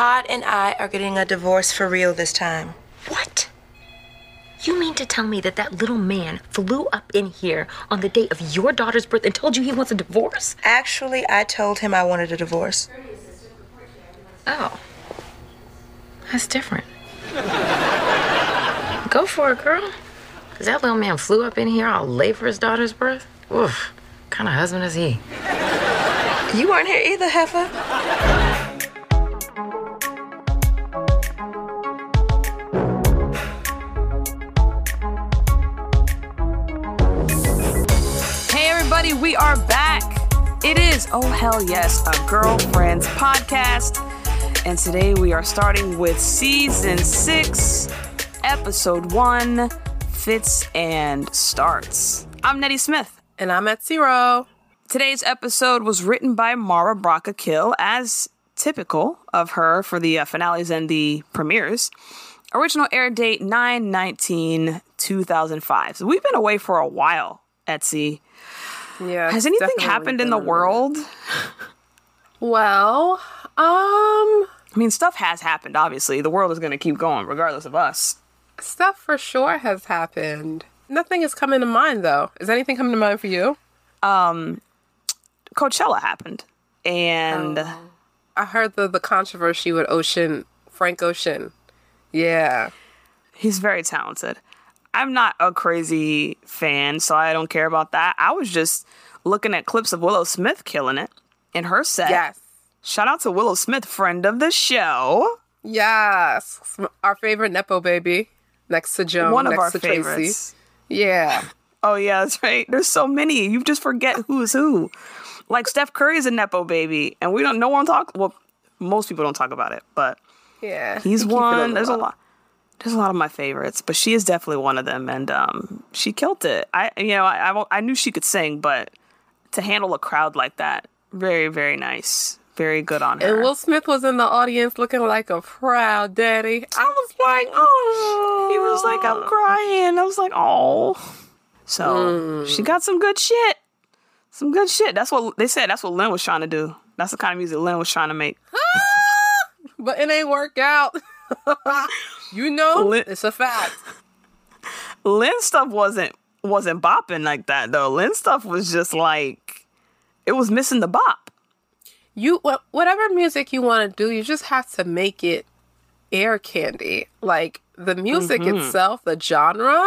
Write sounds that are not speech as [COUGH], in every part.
Todd and I are getting a divorce for real this time. What? You mean to tell me that that little man flew up in here on the day of your daughter's birth and told you he wants a divorce? Actually, I told him I wanted a divorce. Oh. That's different. Go for it, girl. Cause that little man flew up in here all late for his daughter's birth. Oof. What kind of husband is he? You weren't here either, Heifer. We are back. It is, oh hell yes, a girlfriend's podcast. And today we are starting with season six, episode one Fits and Starts. I'm Nettie Smith. And I'm at zero. Today's episode was written by Mara Brock Akil, as typical of her for the uh, finales and the premieres. Original air date 9 19 2005. So we've been away for a while, Etsy. Yeah. Has anything happened in the world? Well, um, I mean, stuff has happened, obviously. The world is going to keep going regardless of us. stuff for sure has happened. Nothing is coming to mind though. Is anything coming to mind for you? Um Coachella happened. And Oh. I heard the the controversy with Ocean, Frank Ocean. Yeah. he's very talented. I'm not a crazy fan, so I don't care about that. I was just looking at clips of Willow Smith killing it in her set. Yes. Shout out to Willow Smith, friend of the show. Yes. Our favorite Nepo baby. Next to Joan. One of next our to Tracy. Yeah. [LAUGHS] Oh yeah, that's right. There's so many. You just forget who's who. Like Steph Curry is a nepo baby, and we don't. No one talk. Well, most people don't talk about it, but Yeah. he's He keep it on one. the There's a lot. There's a lot of my favorites, but she is definitely one of them, and um, she killed it. I, you know, I, I, I knew she could sing, but to handle a crowd like that, very, very nice, very good on her. And Will Smith was in the audience looking like a proud daddy. I was like, oh. [LAUGHS] he was like, I'm crying. I was like, oh. So she got some good shit. Some good shit. That's what they said. That's what Lynn was trying to do. That's the kind of music Lynn was trying to make. [LAUGHS] but it ain't work out. [LAUGHS] [LAUGHS] you know, Lit- it's a fact. Lynn stuff wasn't wasn't bopping like that though. Lynn stuff was just like it was missing the bop. You whatever music you want to do, you just have to make it air candy. Like the music mm-hmm. itself, the genre,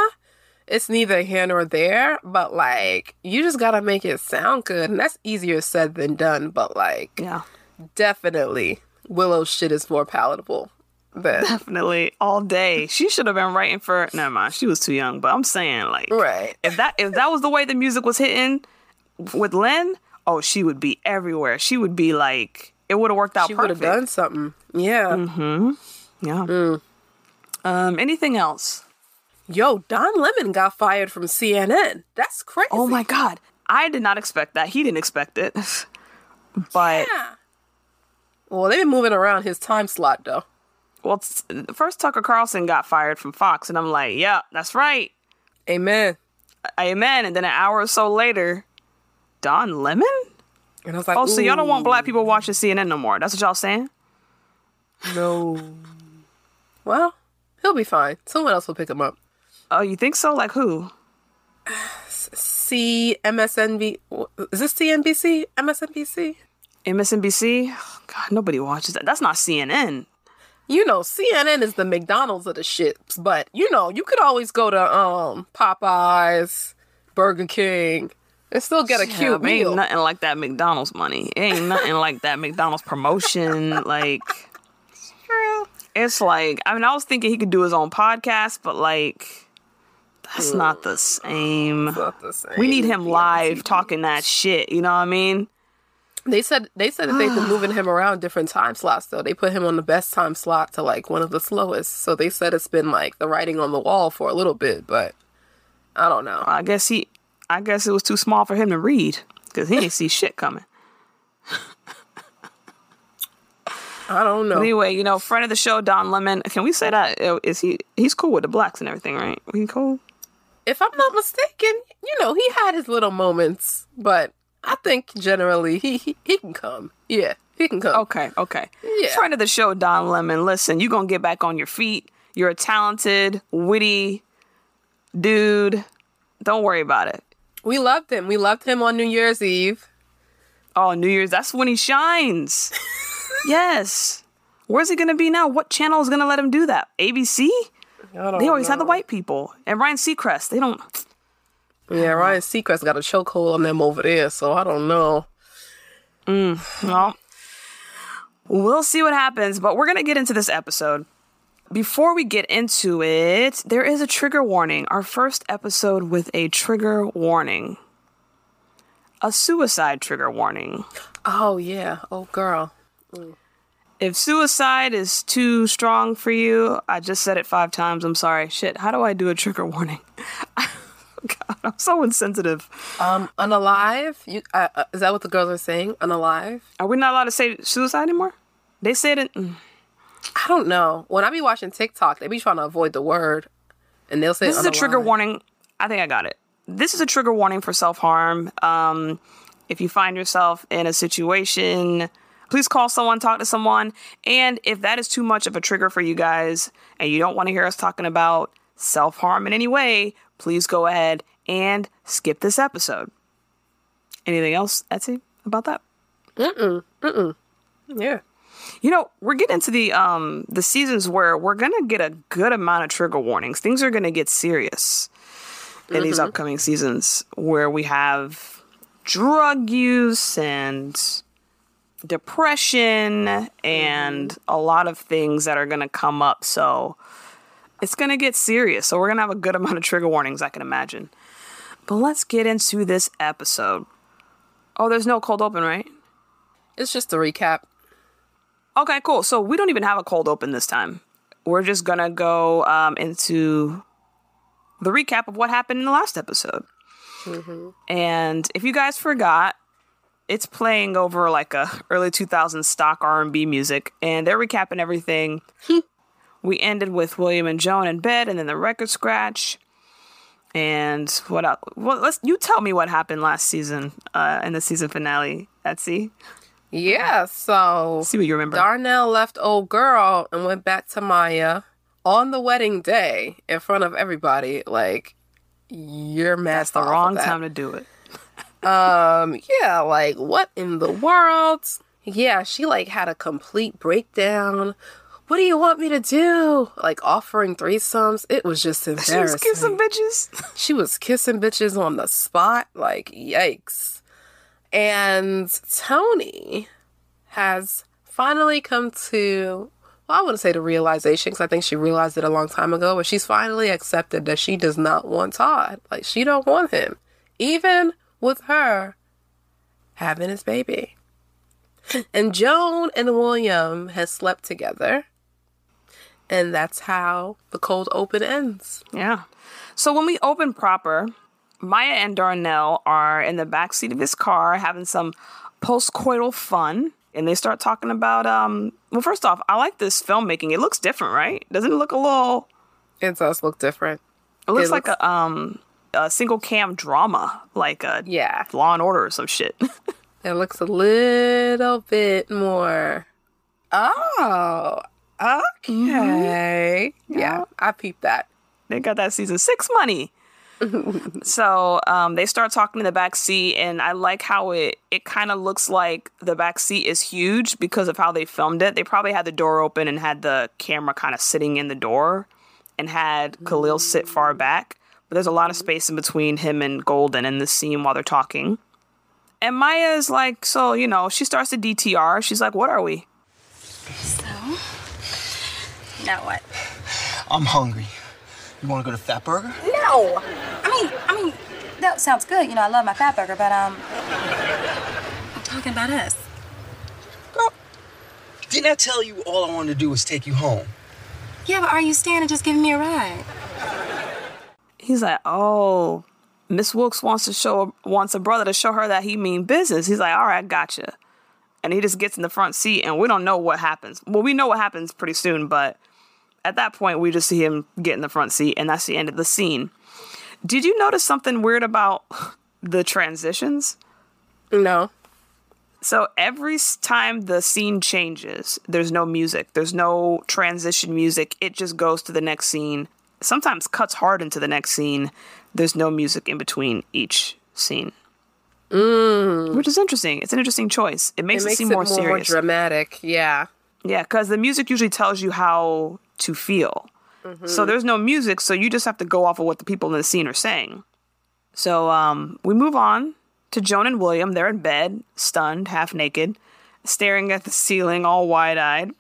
it's neither here nor there. But like, you just gotta make it sound good, and that's easier said than done. But like, Yeah. definitely, Willow shit is more palatable than Definitely all day. She should have been writing for never mind. She was too young, but I'm saying like right. if that if that was the way the music was hitting with Lynn, oh, she would be everywhere. She would be like it would have worked out She would have done something. Yeah. Yeah. Um. Anything else? Yo, Don Lemon got fired from CNN. That's crazy. Oh my God! I did not expect that. He didn't expect it. [LAUGHS] but Yeah. Well, they've been moving around his time slot though. Well, first Tucker Carlson got fired from Fox, and I'm like, yeah, that's right. Amen. Amen. And then an hour or so later, Don Lemon. And I was like, Oh, so y'all don't want black people watching CNN no more? That's what y'all saying? No. Well, he'll be fine. Someone else will pick him up. Oh, you think so? Like who? C MSNB. Is this CNBC? MSNBC? MSNBC? [SIGHS] God, nobody watches that. That's not CNN. You know, CNN is the McDonald's of the shits, but you know, you could always go to um Popeyes, Burger King, and still get a Yeah, cute but ain't nothing like that McDonald's money. It ain't nothing like that McDonald's promotion. [LAUGHS] Like, it's true. It's like I mean, I was thinking he could do his own podcast, but like, that's not the same. Not the same. We need him live talking that shit. You know what I mean? They said they said that they've been [SIGHS] moving him around different time slots though. They put him on the best time slot to like one of the slowest. So they said it's been like the writing on the wall for a little bit, but I don't know. I guess he, I guess it was too small for him to read because he didn't see [LAUGHS] shit coming. I don't know. But anyway, you know, friend of the show, Don Lemon. Can we say that? Uh, he? He's cool with the blacks and everything, right? He cool. if I'm not mistaken, you know, he had his little moments, but I think generally he he, he can come. Yeah. He can come. Okay, okay. Yeah. Friend of the show, Don Lemon. Listen, you're gonna get back on your feet. You're a talented, witty dude. Don't worry about it. We loved him. We loved him on New Year's Eve. Oh, New Year's, that's when he shines. [LAUGHS] yes. Where's he gonna be now? What channel is gonna let him do that? ABC? I don't They always have the white people. And Ryan Seacrest, they don't Yeah, um, Ryan Seacrest got a chokehold on them over there, so I don't know. Mm, well, we'll see what happens, but we're going to get into this episode. Before we get into it, there is a trigger warning. Our first episode with a trigger warning. A suicide trigger warning. Oh yeah. Oh girl. Mm. If suicide is too strong for you, I just said it five times. I'm sorry. Shit, how do I do a trigger warning? [LAUGHS] [LAUGHS] God, I'm so insensitive. Um, unalive. You uh, uh, is that what the girls are saying? Unalive. Are we not allowed to say suicide anymore? They said it. mm. I don't know. When I be watching TikTok, they be trying to avoid the word, and they'll say This is a trigger warning. I think I got it. This is a trigger warning for self harm. Um, if you find yourself in a situation, please call someone, talk to someone. And if that is too much of a trigger for you guys and you don't want to hear us talking about self harm in any way, please go ahead and skip this episode. Anything else, Etsy, about that? Yeah. You know, we're getting into the um the seasons where we're gonna get a good amount of trigger warnings. Things are gonna get serious in these upcoming seasons where we have drug use and depression and a lot of things that are gonna come up. So it's gonna get serious. So we're gonna have a good amount of trigger warnings, I can imagine. But let's get into this episode. Oh, there's no cold open, right? It's just a recap. Okay, cool. So we don't even have a cold open this time. We're just gonna go um, into the recap of what happened in the last episode. And if you guys forgot, it's playing over like a early 2000s stock R&B music, and they're recapping everything. [LAUGHS] we ended with William and Joan in bed, and then the record scratch. And what else? Well, let's you tell me what happened last season uh, in the season finale. Etsy, Yeah. So see what you remember. Darnell left old girl and went back to Maya on the wedding day in front of everybody. Like, you're mad. That's the wrong time to do it. [LAUGHS] Um, yeah, like what in the world? Yeah, she like had a complete breakdown. What do you want me to do? Like offering threesomes. It was just embarrassing. [LAUGHS] She was kissing bitches. She was kissing bitches on the spot. Like, yikes. And Toni has finally come to, well, I wouldn't say the realization because I think she realized it a long time ago, but she's finally accepted that she does not want Todd. Like, she don't want him. Even with her having his baby. And Joan and William has slept together. And that's how the cold open ends. Yeah. So when we open proper, Maya and Darnell are in the back seat of his car having some postcoital fun. And they start talking about um well first off, I like this filmmaking. It looks different, right? Doesn't it look a little It does look different. it looks It like looks- a um a single cam drama, like a Yeah. Law and Order or some shit. [LAUGHS] It looks a little bit more. Oh, Mm-hmm. okay. Yeah, I peeped that. they got that season six money. [LAUGHS] so um, they start talking in the back seat, and I like how it it kind of looks like the back seat is huge because of how they filmed it. They probably had the door open and had the camera kind of sitting in the door, and had Khalil sit far mm. back. But there's a lot of mm-hmm. space in between him and Golden in this scene while they're talking. And Maya is like, so you know, she starts to DTR. She's like, "What are we?" So, now what? I'm hungry. You want to go to Fat Burger? No. I mean, I mean, that sounds good. You know, I love my fat burger, but um, I'm talking about us. Girl, didn't I tell you all I wanted to do was take you home? Yeah, but are you staying and just giving me a ride? he's like, "Oh, Miss Wilkes wants to show wants a brother to show her that he mean business." He's like, "All right, gotcha," and he just gets in the front seat, and we don't know what happens. Well, we know what happens pretty soon, but at that point, we just see him get in the front seat, and that's the end of the scene. Did you notice something weird about [LAUGHS] the transitions? No. So every time the scene changes, there's no music, there's no transition music. It just goes to the next scene. Sometimes cuts hard into the next scene. There's no music in between each scene. Mm. Which is interesting. It's an interesting choice. It makes It it, makes seem it more, more, serious. dramatic. Yeah. Yeah, because the music usually tells you how to feel. So there's no music, so you just have to go off of what the people in the scene are saying. So um, we move on to Joan and William. They're in bed, stunned, half naked, staring at the ceiling, all wide eyed.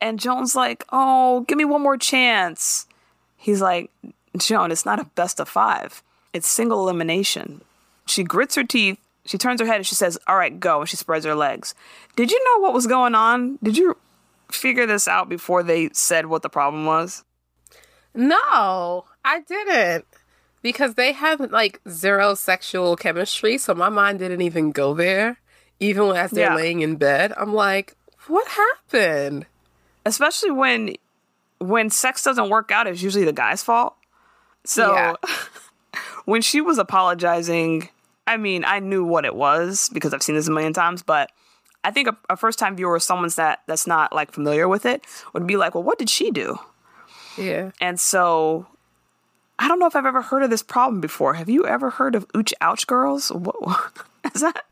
And Joan's like, Oh, give me one more chance. He's like, Joan, it's not a best of five, it's single elimination. She grits her teeth. She turns her head and she says, All right, go. And she spreads her legs. Did you know what was going on? Did you figure this out before they said what the problem was? No, I didn't. Because they have like zero sexual chemistry, so my mind didn't even go there. Even as they're Yeah. laying in bed, I'm like, what happened? Especially when when sex doesn't work out, it's usually the guy's fault. So Yeah. [LAUGHS] when she was apologizing, I mean, I knew what it was because I've seen this a million times, but I think a, a first time viewer, someone's that that's not like familiar with it, would be like, "Well, what did she do?" Yeah. And so I don't know if I've ever heard of this problem before. Have you ever heard of ooch ouch girls? What [LAUGHS] is that?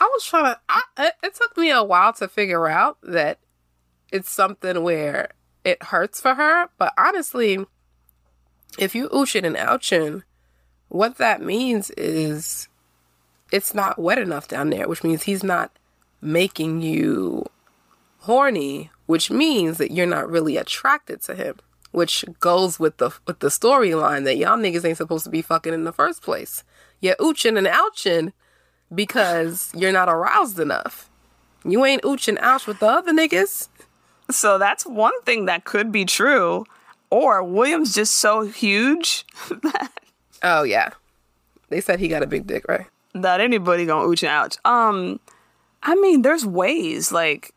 I was trying to. I, it, it took me a while to figure out that it's something where it hurts for her. But honestly, if you ooching and ouching, what that means is it's not wet enough down there, which means he's not making you horny, which means that you're not really attracted to him. Which goes with the with the storyline that y'all niggas ain't supposed to be fucking in the first place. You're ooching and ouching because you're not aroused enough. You ain't ooching ouch with the other niggas. So that's one thing that could be true. Or William's just so huge [LAUGHS] that Oh yeah. They said he got a big dick, right? that anybody gonna ooch and ouch. Um, I mean, there's ways like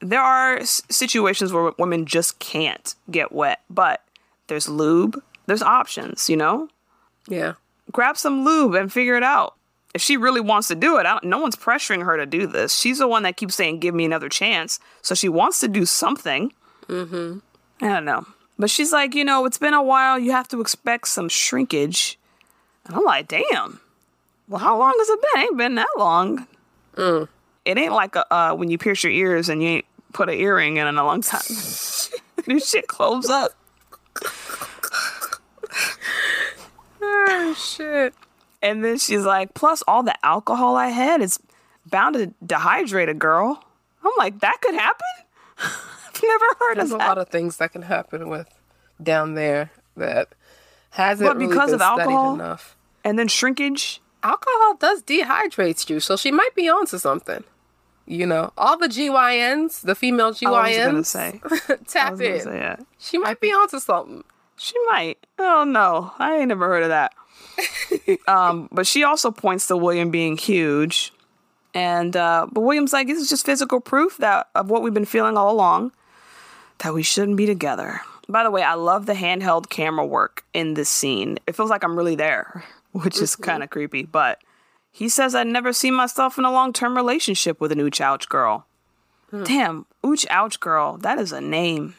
there are situations where women just can't get wet, but there's lube, there's options. You know, Yeah. grab some lube and figure it out. If she really wants to do it, I don't, no one's pressuring her to do this. She's the one that keeps saying, "Give me another chance." So she wants to do something. Mm-hmm. I don't know, but she's like, you know, it's been a while. You have to expect some shrinkage. And I'm like, damn. Well, how long has it been? ain't been that long. It ain't like a, uh, when you pierce your ears and you ain't put an earring in in a long time. [LAUGHS] this shit close up. Oh shit. And then she's like, plus all the alcohol I had is bound to dehydrate a girl. I'm like, that could happen? [LAUGHS] I've never heard There's of a lot of things that can happen with down there that hasn't But really because been of alcohol? enough. and then shrinkage. Alcohol does dehydrate you, so she might be onto something. You know, all the GYNs, the female GYNs, I was gonna say. [LAUGHS] I tap in. say, yeah. She might be onto something. She might. Oh no, I ain't never heard of that. [LAUGHS] um, but she also points to William being huge, and uh, but William's like, this is just physical proof that of what we've been feeling all along, that we shouldn't be together. By the way, I love the handheld camera work in this scene. It feels like I'm really there, [LAUGHS] which is mm-hmm. kind of creepy. But he says I'd never seen myself in a long term relationship with an Ooch Ouch girl. Mm. Damn, Ooch Ouch girl, that is a name.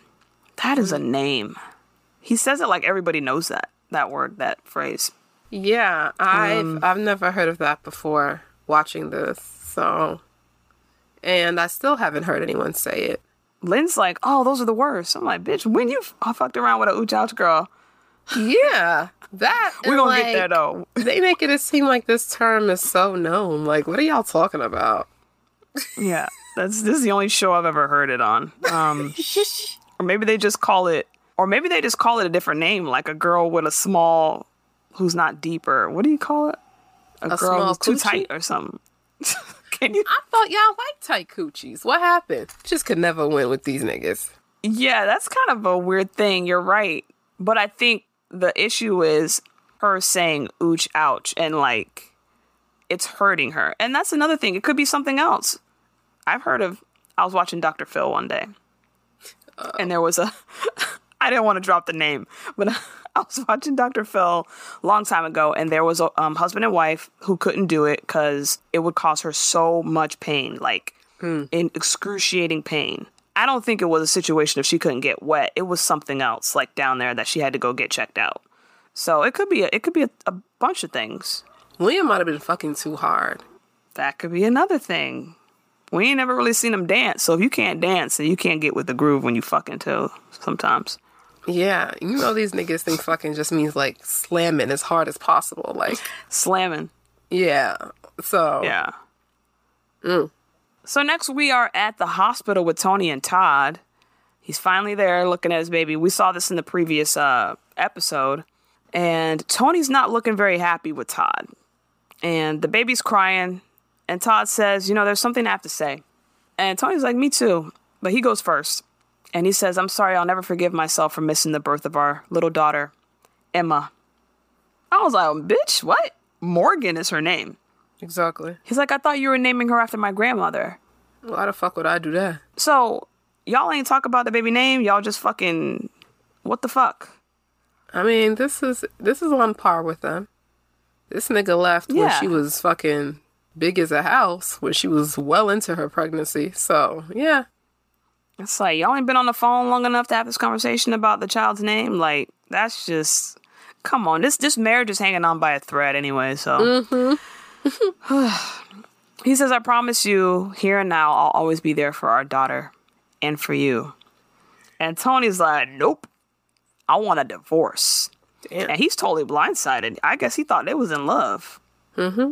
That is a mm. name. He says it like everybody knows that that word, that phrase. Yeah, I've Um, I've never heard of that before watching this. So, and I still haven't heard anyone say it. Lynn's like, "Oh, those are the worst." I'm like, "Bitch, when you f- fucked around with a ooch ouch girl, Yeah, that we and, gonna get that like, though." [LAUGHS] They make it seem like this term is so known. Like, what are y'all talking about? yeah, that's this is the only show I've ever heard it on. Um, [LAUGHS] or maybe they just call it, or maybe they just call it a different name, like a girl with a small, who's not deeper. What do you call it? A, girl small who's too tight or something. [LAUGHS] Can you? I thought y'all like tight coochies. What happened? Just could never win with these niggas. Yeah, that's kind of a weird thing. You're right. But I think the issue is her saying ooch ouch and like it's hurting her. And that's another thing. It could be something else. I've heard of I was watching Dr. Phil one day. And there was a [LAUGHS] I didn't want to drop the name, but [LAUGHS] I was watching Dr. Phil a long time ago, and there was a um, husband and wife who couldn't do it because it would cause her so much pain, like in excruciating pain. I don't think it was a situation if she couldn't get wet. It was something else, like down there, that she had to go get checked out. So it could be a, it could be a, a bunch of things. William might have been fucking too hard. That could be another thing. We ain't never really seen him dance, so if you can't dance, then you can't get with the groove when you fucking too. Sometimes. Yeah, you know these niggas think fucking just means like slamming as hard as possible. Like, Slamming. yeah. So Yeah. Mm. So next we are at the hospital with Toni and Todd. He's finally there looking at his baby. We saw this in the previous uh, episode. And Toni's not looking very happy with Todd. And the baby's crying. And Todd says, You know, there's something I have to say. And Toni's like, Me too. But he goes first. And he says, I'm sorry, I'll never forgive myself for missing the birth of our little daughter, Emma. I was like, Bitch, what? Morgan is her name. Exactly. He's like, I thought you were naming her after my grandmother. Why the fuck would I do that? So y'all ain't talk about the baby name. Y'all just fucking what the fuck? I mean, this is this is on par with them. This nigga left when she was fucking big as a house, when she was well into her pregnancy. So yeah, It's like y'all ain't been on the phone long enough to have this conversation about the child's name. Like that's just come on. This this marriage is hanging on by a thread anyway. So mm-hmm. [SIGHS] he says, "I promise you, here and now, I'll always be there for our daughter and for you." And Toni's like, "Nope, I want a divorce." damn. And he's totally blindsided. I guess he thought they was in love. Mm-hmm.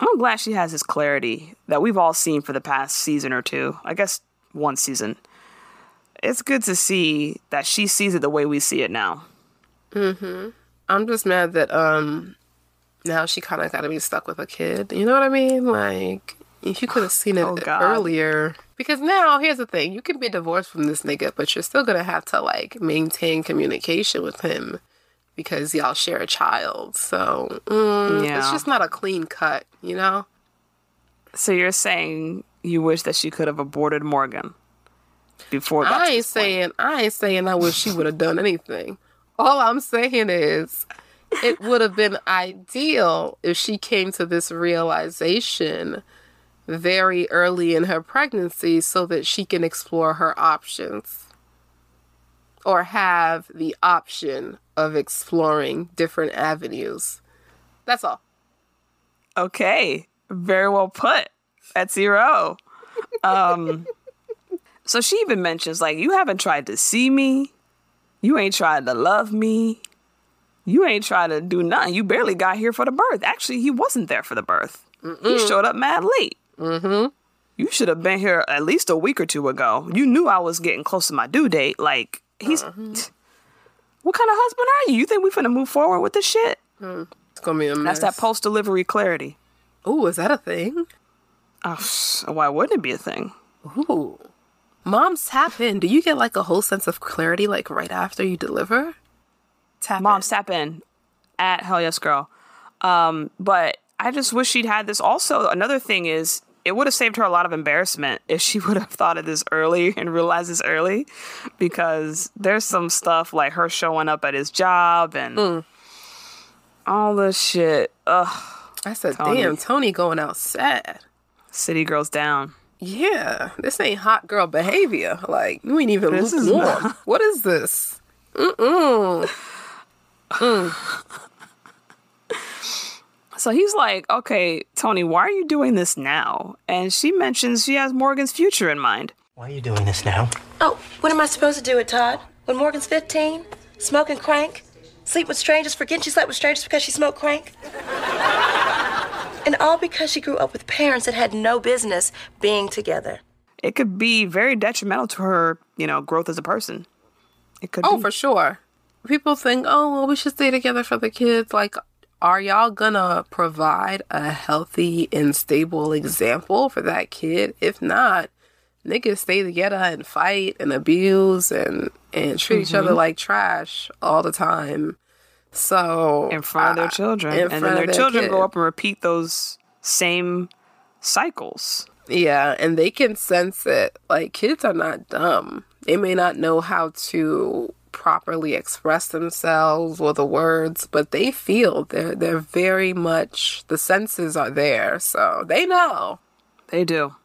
I'm glad she has this clarity that we've all seen for the past season or two. I guess one season. It's good to see that she sees it the way we see it now. I'm just mad that um now she kind of got to be stuck with a kid. You know what I mean? Like if you could have [SIGHS] seen it Oh, earlier. Because now here's the thing: you can be divorced from this nigga, but you're still gonna have to like maintain communication with him because y'all share a child. So mm, it's just not a clean cut, you know? So you're saying you wish that she could have aborted Morgan before I ain't point. saying I ain't saying I wish she would have done anything. All I'm saying is it would have been ideal if she came to this realization very early in her pregnancy so that she can explore her options or have the option of exploring different avenues. That's all. Okay, very well put. At zero. Um, so she even mentions like you haven't tried to see me, you ain't tried to love me, you ain't tried to do nothing. You barely got here for the birth. Actually, he wasn't there for the birth. He showed up mad late. Mm-hmm. You should have been here at least a week or two ago. You knew I was getting close to my due date. Like he's. [TSK] What kind of husband are you? You think we finna move forward with this shit? It's gonna be a mess. That's that post delivery clarity. Ooh, is that a thing? Oh, why wouldn't it be a thing? Ooh. Moms tap in. Do you get like a whole sense of clarity like right after you deliver? Tap Mom, in. step in at Hell Yes Girl. Um, but I just wish she'd had this. Also, another thing is, it would have saved her a lot of embarrassment if she [LAUGHS] would have thought of this early and realized this early, because there's some stuff like her showing up at his job and all this shit. Ugh, I said, Toni. damn, Toni going out sad. city girls down. Yeah, this ain't hot girl behavior. Like, you ain't even This is lukewarm. not- What is this? Mm-mm. [LAUGHS] Mm. So he's like, okay, Toni, why are you doing this now? And she mentions she has Morgan's future in mind. Why are you doing this now? Oh, what am I supposed to do with Todd? When Morgan's 15? Smoke and crank? Sleep with strangers, forgetting she slept with strangers because she smoked crank? and all because she grew up with parents that had no business being together. It could be very detrimental to her, you know, growth as a person. It could Oh, be. for sure. People think, oh, well, we should stay together for the kids. Like, are y'all gonna provide a healthy and stable example for that kid? If not, niggas stay together and fight and abuse and and treat each Mm-hmm. other like trash all the time. So in front of their children. And then their their children kid. grow up and repeat those same cycles. Yeah, and they can sense it. Like kids are not dumb. They may not know how to properly express themselves or the words, but they feel they're they're very much the senses are there, so they know. They do.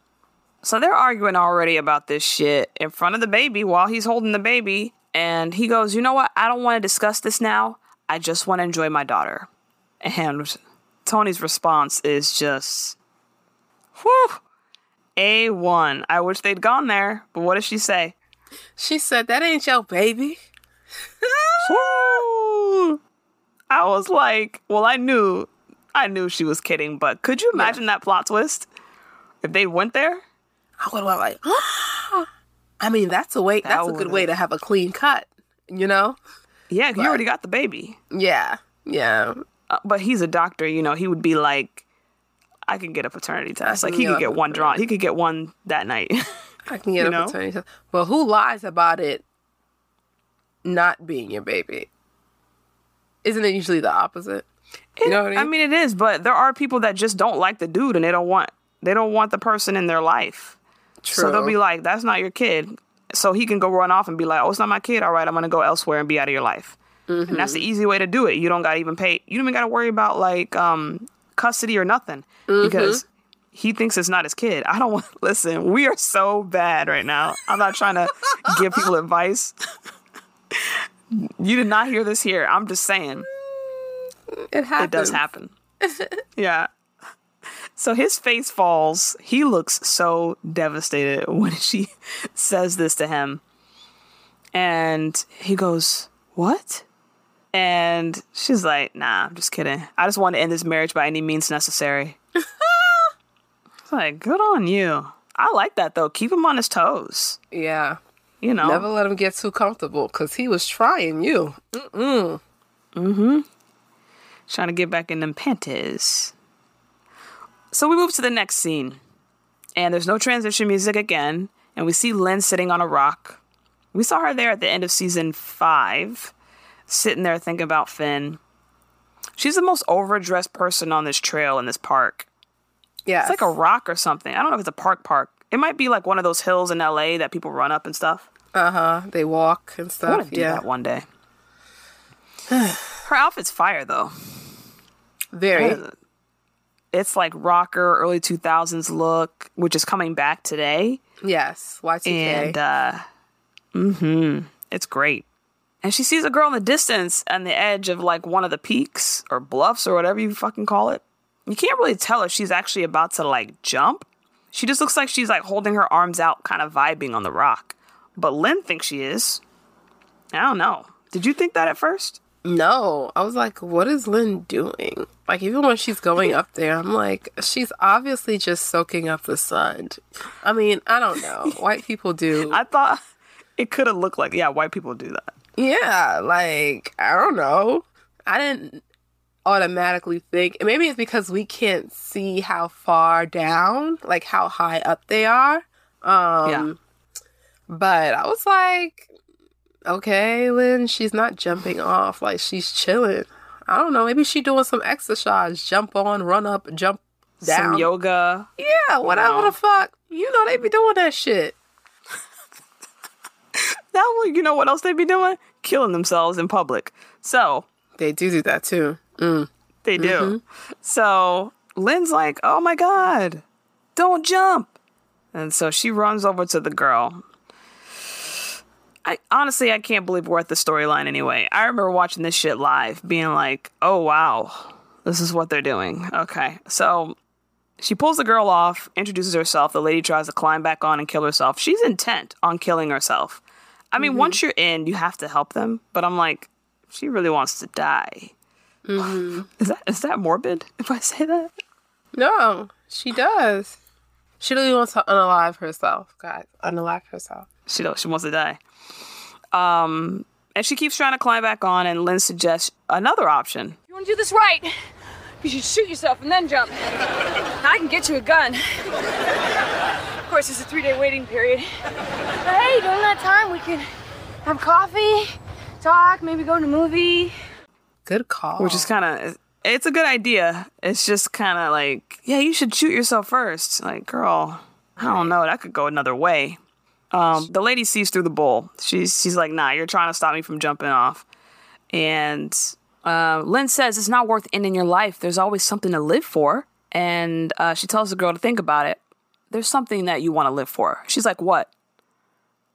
So they're arguing already about this shit in front of the baby while he's holding the baby. And he goes, You know what? I don't want to discuss this now. I just want to enjoy my daughter. And Toni's response is just, whew, A1. I wish they'd gone there, but what does she say? She said, That ain't your baby. I was like, Well, I knew, I knew she was kidding, but could you imagine that plot twist? If they went there? I would have went like, I mean, that's a way. That's a good way to have a clean cut. You know? Yeah, you already got the baby. Yeah, yeah. Uh, but he's a doctor, you know, he would be like, I can get a paternity test. Like he could get one drawn. He could get one that night. [LAUGHS] I can get You a know? paternity test. Well, who lies about it not being your baby? Isn't it usually the opposite? You know what I mean? I mean? it is, but there are people that just don't like the dude and they don't want they don't want the person in their life. So they'll be like, "That's not your kid." So he can go run off and be like, "Oh, it's not my kid. All right, I'm gonna go elsewhere and be out of your life." And that's the Mm-hmm. easy way to do it. You don't got to even pay. You don't even got to worry about like um, custody or nothing Mm-hmm. because he thinks it's not his kid. I don't [LAUGHS] want. Listen, we are so bad right now. I'm not trying to [LAUGHS] give people advice. You did not hear this here. I'm just saying mm, it happens. it does happen. yeah. So his face falls. He looks so devastated when she [LAUGHS] says this to him. And he goes, What? And she's like, Nah, I'm just kidding. I just want to end this marriage by any means necessary. [LAUGHS] it's like, good on you. I like that though. Keep him on his toes. Yeah. You know. Never let him get too comfortable because he was trying you. Mm hmm. Trying to get back in them panties. So we move to the next scene, and there's no transition music again, and we see Lynn sitting on a rock. We saw her there at the end of season five, sitting there thinking about Finn. She's the most overdressed person on this trail in this park. Yeah. It's like a rock or something. I don't know if it's a park park. It might be like one of those hills in LA that people run up and stuff. Uh huh. They walk and stuff. I want to do yeah. that one day. [SIGHS] Her outfit's fire though. Very. it's like rocker early 2000s look which is coming back today Yes. Y2K. and uh mhm it's great and she sees a girl in the distance on the edge of like one of the peaks or bluffs or whatever you fucking call it you can't really tell if she's actually about to like jump she just looks like she's like holding her arms out kind of vibing on the rock but lynn thinks she is i don't know did you think that at first No, I was like, what is Lynn doing? Like, even when she's going up there, I'm like, she's obviously just soaking up the sun. I mean, I don't know. [LAUGHS] White people do. i thought it could have looked like yeah white people do that yeah, like, I don't know. I didn't automatically think, maybe it's because we can't see how far down, like how high up they are. Um, yeah But I was like, okay, Lynn, she's not jumping off. Like she's chilling. I don't know. Maybe she doing some exercise. Jump on, run up, jump down. some yoga Yeah, whatever the fuck. You know they be doing that shit. [LAUGHS] That will, you know what else they be doing? Killing themselves in public. So They do do that too. Mm. they do. So Lynn's like, oh my God, don't jump. And so she runs over to the girl. I honestly, I can't believe we're at the storyline anyway. I remember watching this shit live, being like, oh wow, this is what they're doing. Okay. So she pulls the girl off, introduces herself. The lady tries to climb back on and kill herself. She's intent on killing herself. I mean, once mm-hmm. you're in, you have to help them. But I'm like, she really wants to die. Mm-hmm. [LAUGHS] Is that is that morbid if I say that? No, she does. She really wants to unalive herself, guys. Unalive herself. She don't, she wants to die. Um, and she keeps trying to climb back on, and Lynn suggests another option. You want to do this right? You should shoot yourself and then jump. I can get you a gun. Of course, it's a three-day waiting period. But hey, during that time, we can have coffee, talk, maybe go to a movie. Good call. which is kind of it's a good idea. It's just kind of like, yeah, you should shoot yourself first. Like, girl, I don't know, that could go another way. Um, the lady sees through the bull. She's she's like, nah, you're trying to stop me from jumping off. And uh, Lynn says it's not worth ending your life. There's always something to live for. And uh, she tells the girl to think about it. There's something that you want to live for. She's like, what?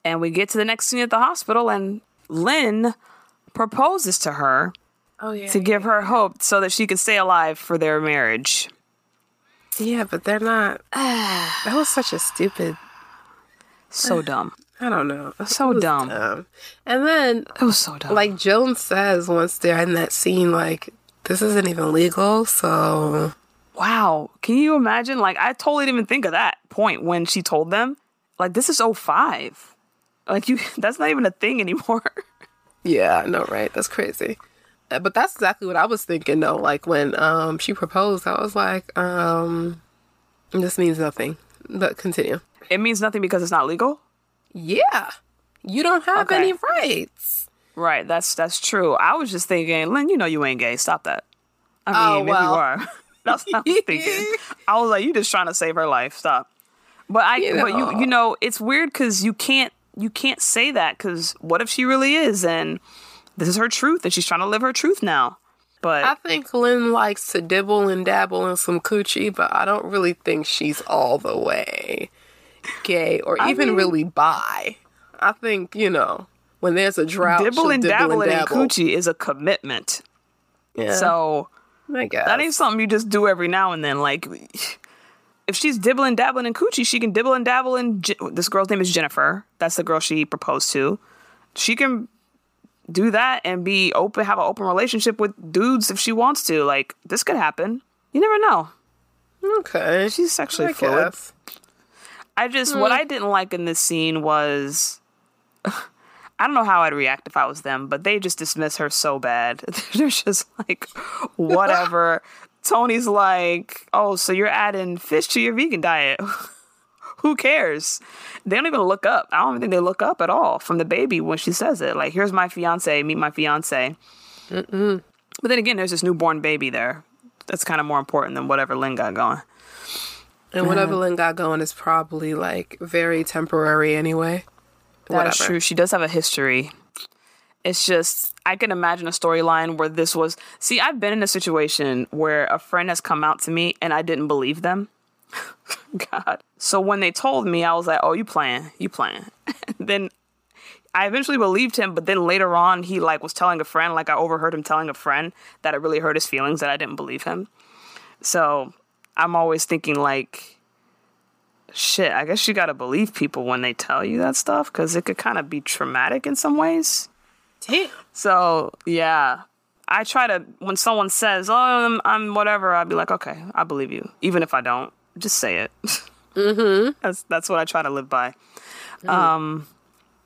And we get to the next scene at the hospital, and Lynn proposes to her Oh yeah. to give her hope so that she can stay alive for their marriage. Yeah, but they're not. [SIGHS] that was such a stupid. So [SIGHS] dumb. I don't know. So dumb. dumb. And then, It was so dumb. like Joan says once they're in that scene, like this isn't even legal. So Wow. Can you imagine? Like, I totally didn't even think of that point when she told them. Like, this is 05. Like, you, [LAUGHS] that's not even a thing anymore. [LAUGHS] yeah, I know, right? That's crazy. Uh, But that's exactly what I was thinking though. Like when um she proposed, I was like, um, this means nothing. But continue. It means nothing because it's not legal. Yeah, you don't have Okay. any rights. Right. That's that's true. I was just thinking, Lynn, you know you ain't gay. Stop that. I oh, mean, Oh, well. you are. [LAUGHS] that's what I was thinking. [LAUGHS] I was like, you just trying to save her life. Stop. But I, You but you, you know, it's weird because you can't, you can't say that because what if she really is and this is her truth and she's trying to live her truth now. But I think Lynn likes to dibble and dabble in some coochie, but I don't really think she's all the way gay or even mean- really bi. I think you know when there's a drought, dibble and dibble dabbling and in dabble. coochie is a commitment. Yeah, So I guess that ain't something you just do every now and then. Like, if she's dibbling dabbling in coochie, she can dibble and dabble in. Je- this girl's name is Jennifer. That's the girl she proposed to. She can do that and be open, have an open relationship with dudes if she wants to. Like, this could happen. You never know. okay. She's sexually I fluid. guess. I just what mm. I didn't like in this scene was [LAUGHS] I don't know how I'd react if I was them, but they just dismiss her so bad. [LAUGHS] They're just like, whatever. [LAUGHS] Toni's like, oh, so you're adding fish to your vegan diet. Who cares? They don't even look up. I don't even think they look up at all from the baby when she says it. Like, here's my fiance, meet my fiance. But then again, there's this newborn baby there. That's kind of more important than whatever Lynn got going. And whatever Lynn got going is probably like very temporary anyway. That's true. She does have a history. It's just I can imagine a storyline where this was. See, I've been in a situation where a friend has come out to me and I didn't believe them. [LAUGHS] God. So when they told me, I was like, "Oh, you playing? You playing?" [LAUGHS] then I eventually believed him, but then later on, he like was telling a friend, like I overheard him telling a friend that it really hurt his feelings that I didn't believe him. So I'm always thinking like, shit. I guess you gotta believe people when they tell you that stuff because it could kind of be traumatic in some ways. Damn. So yeah, I try to when someone says, "Oh, I'm, I'm whatever," I'd be like, "Okay, I believe you," even if I don't. Just say it. Mm-hmm. [LAUGHS] That's that's what I try to live by. Um,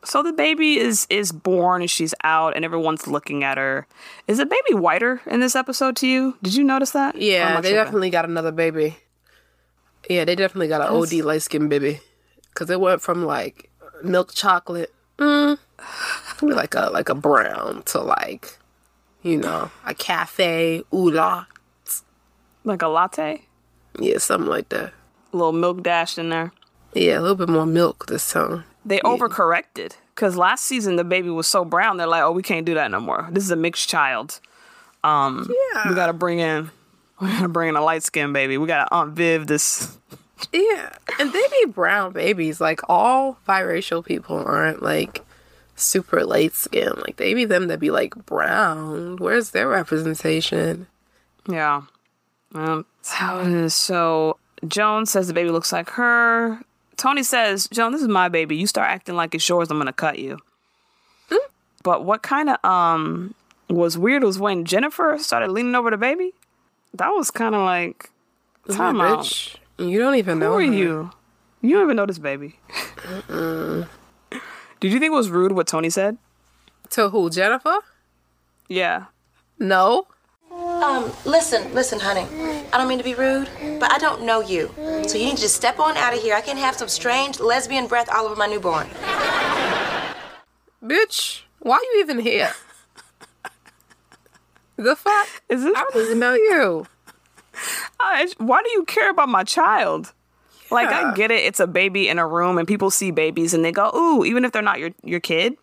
so the baby is is born and she's out and everyone's looking at her. Is the baby whiter in this episode to you? Did you notice that? Yeah, they tripping? definitely got another baby. Yeah, they definitely got an OD light skinned baby. Cause it went from like milk chocolate, mm, like a like a brown to like, you know, a cafe oolong. like a latte, Yeah, something like that. a little milk dashed in there. Yeah, a little bit more milk this time. They overcorrected because last season the baby was so brown. They're like, "Oh, we can't do that no more. This is a mixed child. Um, Yeah. we gotta bring in, we gotta bring in a light skinned baby. We gotta Aunt Viv this. Yeah, and they be brown babies. Like all biracial people aren't like super light skinned. Like they be them that be like brown. Where's their representation? Yeah, um, that's how it is. So Joan says the baby looks like her. Toni says, "Joan, this is my baby. You start acting like it's yours, I'm gonna cut you." But what kind of um was weird was when Jennifer started leaning over the baby. That was kind of like, time Yeah, out. bitch. You don't even know Who are her. you? You don't even know this baby. Did you think it was rude what Toni said? To who? Jennifer? Yeah. No. Um, listen, listen, honey. I don't mean to be rude, but I don't know you. So you need to just step on out of here. I can't have some strange lesbian breath all over my newborn. Bitch, why are you even here? the fuck? Is this? I don't even know you. [LAUGHS] I- why do you care about my child? Like I get it, it's a baby in a room and people see babies and they go, "Ooh," even if they're not your your kid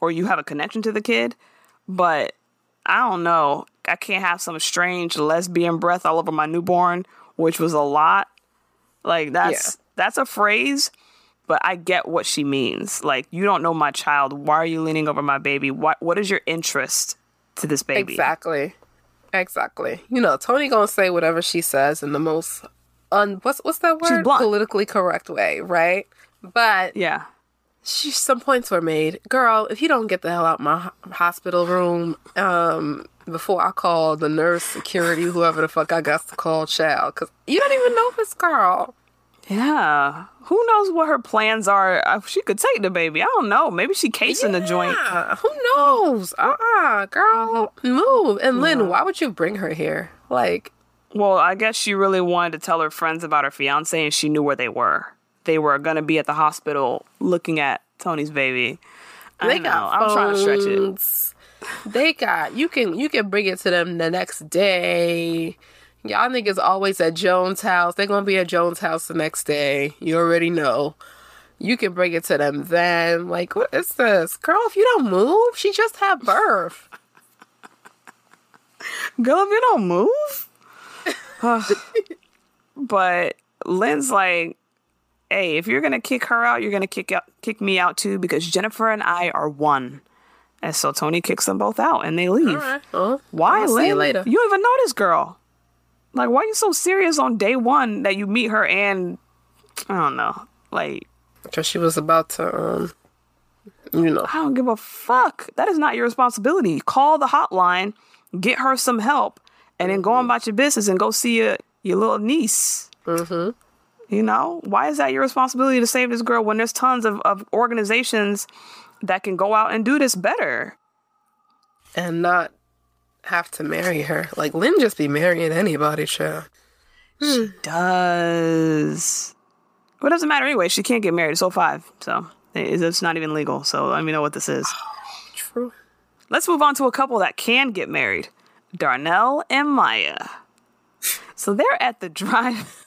or you have a connection to the kid, but I don't know. I can't have some strange lesbian breath all over my newborn, which was a lot. Like that's that's a phrase, but I get what she means. Like you don't know my child. Why are you leaning over my baby? What what is your interest to this baby? Exactly. Exactly. You know, Toni gonna say whatever she says in the most un what's what's that word? Politically correct way, right? But Yeah. she, some points were made. Girl, if you don't get the hell out my hospital room, um, before I call the nurse, security, whoever the fuck I got to call, child, because you don't even know this girl. Yeah. Who knows what her plans are? She could take the baby. I don't know. Maybe she casing the joint. Who knows? Uh uh girl, move. And Lynn, why would you bring her here? Like, Well, I guess she really wanted to tell her friends about her fiance and she knew where they were. They were going to be at the hospital looking at Toni's baby. I they know. got I'm trying to stretch it. They got you can you can bring it to them the next day. Y'all niggas always at Jones' house. They're gonna be at Jones' house the next day. You already know. You can bring it to them then. Like, what is this? Girl, if you don't move, she just had birth. Girl, if you don't move. [SIGHS] but Lynn's like, hey, if you're gonna kick her out, you're gonna kick out, kick me out too, because Jennifer and I are one. And so Toni kicks them both out, and they leave. Oh, Why, Lynn? you later. You don't even know this girl. Like, why are you so serious on day one that you meet her and I don't know. Like, Because she was about to, um, you know. I don't give a fuck. That is not your responsibility. Call the hotline, get her some help, and then go on about your business and go see your, your little niece. Mm-hmm. You know, why is that your responsibility to save this girl when there's tons of, of organizations that can go out and do this better? and not have to marry her. Like Lynn just be marrying anybody, child. She hmm. does. Well, it doesn't matter anyway. She can't get married. It's 05. So it's not even legal. So let me know what this is. Oh, true. Let's move on to a couple that can get married Darnell and Maya. So they're at the drive.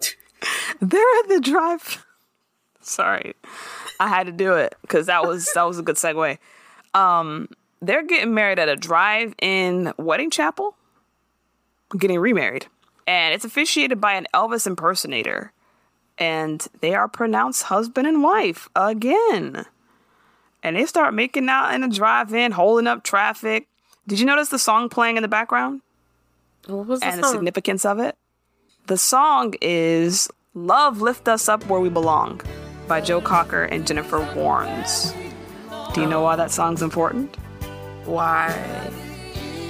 [LAUGHS] they're at the drive. [LAUGHS] Sorry. I had to do it because that was that was a good segue. Um, they're getting married at a drive-in wedding chapel. Getting remarried. And it's officiated by an Elvis impersonator. And they are pronounced husband and wife again and they start making out in a drive-in, holding up traffic. Did you notice the song playing in the background What was the and the significance of it? The song is "Love Lift Us Up Where We Belong" by Joe Cocker and Jennifer Warnes. Do you know why that song's important? Why?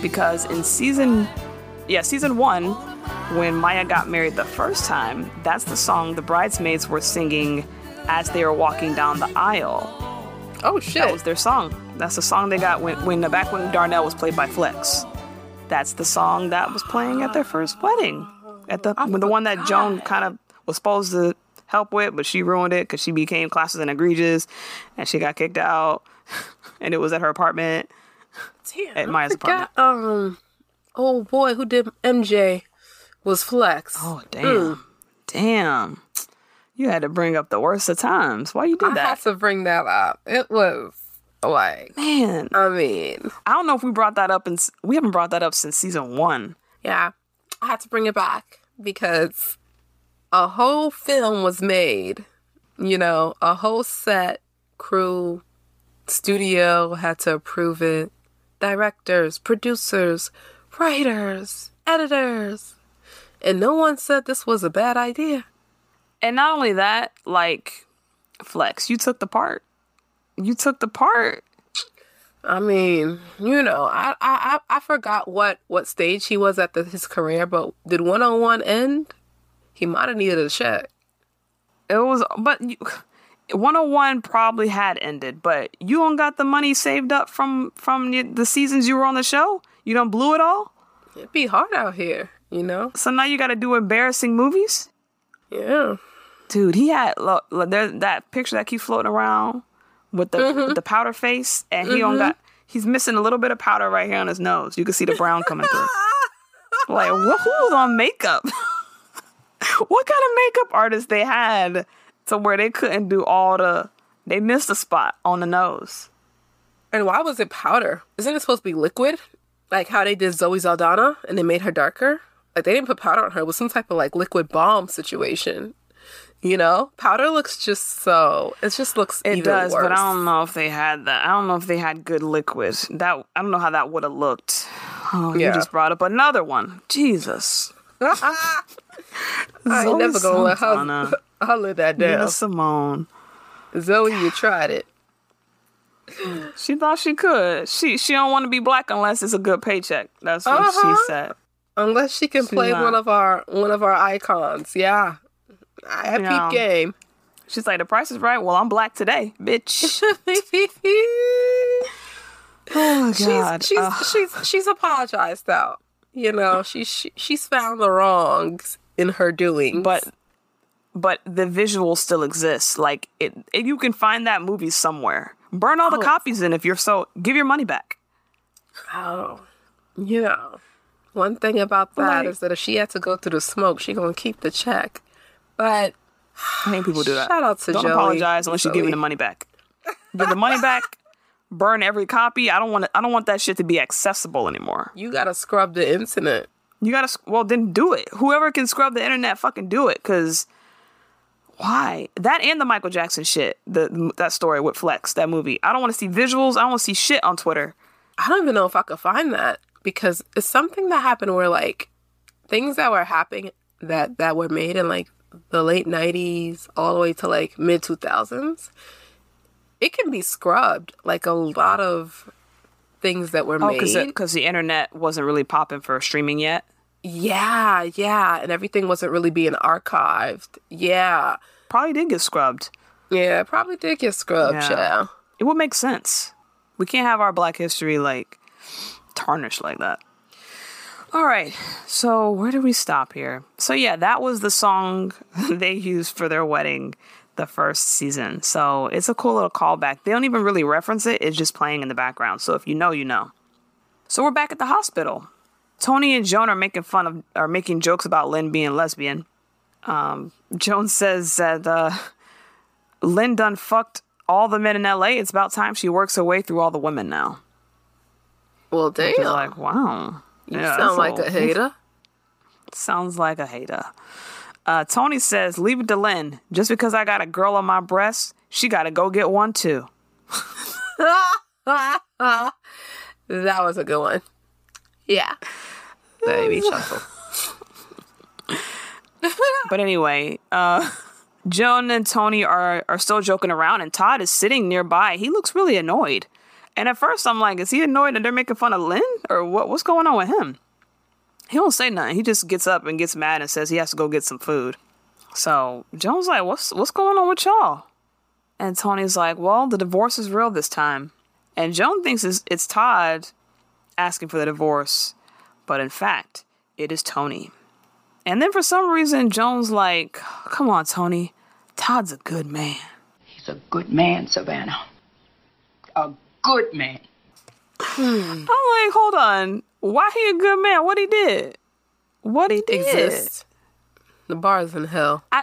Because in season, yeah, season one, when Maya got married the first time, that's the song the bridesmaids were singing as they were walking down the aisle. Oh shit! That was their song. That's the song they got when, when back when Darnell was played by Flex. That's the song that was playing at their first wedding. At the when the one that Joan kind of was supposed to help with, but she ruined it because she became classes and egregious, and she got kicked out. [LAUGHS] And it was at her apartment. Damn, at I Maya's forgot, Um, oh boy, who did MJ was Flex. Oh damn, damn! You had to bring up the worst of times. Why you did I that, had to bring that up. It was like, man? I mean, I don't know if we brought that up, and we haven't brought that up since season one. yeah, I had to bring it back because a whole film was made. You know, a whole set, crew, studio had to approve it. Directors, producers, writers, editors. And no one said this was a bad idea. And not only that, like Flex, you took the part. You took the part. I mean, you know, I I I forgot what what stage he was at the, his career, but did one on one end? He might have needed a check. It was, but you, [SIGHS] 101 probably had ended. But you don't got the money saved up from from the- seasons you were on the show. You don't blew it all. It'd be hard out here, you know. So now you got to do embarrassing movies. Yeah. Dude, he had look, look, there's that picture that keeps floating around with the with the powder face, and he don't mm-hmm. got. He's missing a little bit of powder right here on his nose. You can see the brown coming through. [LAUGHS] Like, what, who was on makeup? [LAUGHS] [LAUGHS] what kind of makeup artist they had to where they couldn't do all the they missed a spot on the nose. And why was it powder? Isn't it supposed to be liquid? Like how they did Zoe Saldana and they made her darker? Like they didn't put powder on her. It was some type of like liquid balm situation. You know? Powder looks just so it just looks It does, worse. but I don't know if they had that. I don't know if they had good liquids. That I don't know how that would have looked. Oh, you just brought up another one. Jesus. [LAUGHS] I ain't never gonna let her. I'll [LAUGHS] let that Nina down. Simone. Zoe, you tried it. She thought she could. She she don't want to be black unless it's a good paycheck. That's what Uh-huh. she said. Unless she can play not. one of our one of our icons. Yeah. I have Yeah. peep game. She's like, the price is right. Well, I'm black today, bitch. [LAUGHS] oh God. she's she's, she's she's apologized though. You know, she, she she's found the wrongs in her doing. but but the visual still exists. Like it, it, you can find that movie somewhere. Burn all the oh. copies in if you're so. Give your money back. oh, you know, one thing about that is Like- that if she had to go through the smoke, she gonna keep the check. But I think people do that. [SIGHS] Shout out to Don't Joey. apologize unless you're giving the money back. Give the money back. [LAUGHS] Burn every copy. I don't want. I don't want that shit to be accessible anymore. you gotta scrub the internet. You gotta. Well, then do it. Whoever can scrub the internet, fucking do it. Cause why that and the Michael Jackson shit, the that story with Flex, that movie. I don't want to see visuals. I don't want to see shit on Twitter. I don't even know if I could find that because it's something that happened where like things that were happening that that were made in like the late '90s all the way to like mid 2000s. It can be scrubbed. Like a lot of things that were Oh, made. because the internet wasn't really popping for streaming yet. yeah, yeah, and everything wasn't really being archived. Yeah, Probably did get scrubbed. yeah, probably did get scrubbed. Yeah. Yeah. It would make sense. We can't have our Black history like tarnished like that. All right, so where do we stop here? So yeah, that was the song [LAUGHS] they used for their wedding the first season. So it's a cool little callback. They don't even really reference it, it's just playing in the background. So if you know, you know. So we're back at the hospital. Toni and Joan are making fun of are making jokes about Lynn being lesbian. Um, Joan says that uh, Lynn done fucked all the men in LA. It's about time she works her way through all the women now. Well, damn. Like, wow. you Yeah, sound like a hater. [LAUGHS] Sounds like a hater. Uh, Toni says, leave it to Lynn. Just because I got a girl on my breast, she got to go get one too. [LAUGHS] that was a good one. Yeah. That made me chuckle. [LAUGHS] But anyway, uh, Joan and Toni are, are still joking around, and Todd is sitting nearby. He looks really annoyed. And at first, I'm like, is he annoyed that they're making fun of Lynn? Or what? what's going on with him? He don't say nothing. He just gets up and gets mad and says he has to go get some food. So Joan's like, what's, what's going on with y'all? And Toni's like, well, the divorce is real this time. And Joan thinks it's, it's Todd asking for the divorce, but in fact, it is Toni. And then for some reason, Joan's like, come on, Toni. Todd's a good man. He's a good man, Savannah. A good man. I'm like, hold on. Why he a good man? What he did? What he did? Exist. The bar is in hell. I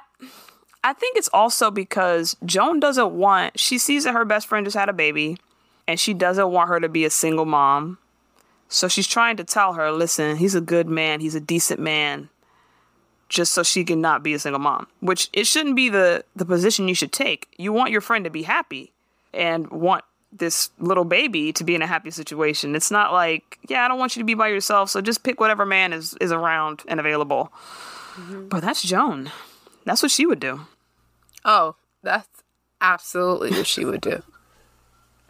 I think it's also because Joan doesn't want she sees that her best friend just had a baby and she doesn't want her to be a single mom. So she's trying to tell her, listen, he's a good man, he's a decent man. Just so she can not be a single mom. Which it shouldn't be the the position you should take. You want your friend to be happy and want this little baby to be in a happy situation. It's not like, yeah, I don't want you to be by yourself, so just pick whatever man is is around and available. Mm-hmm. But that's Joan. That's what she would do. Oh, that's absolutely what she would do.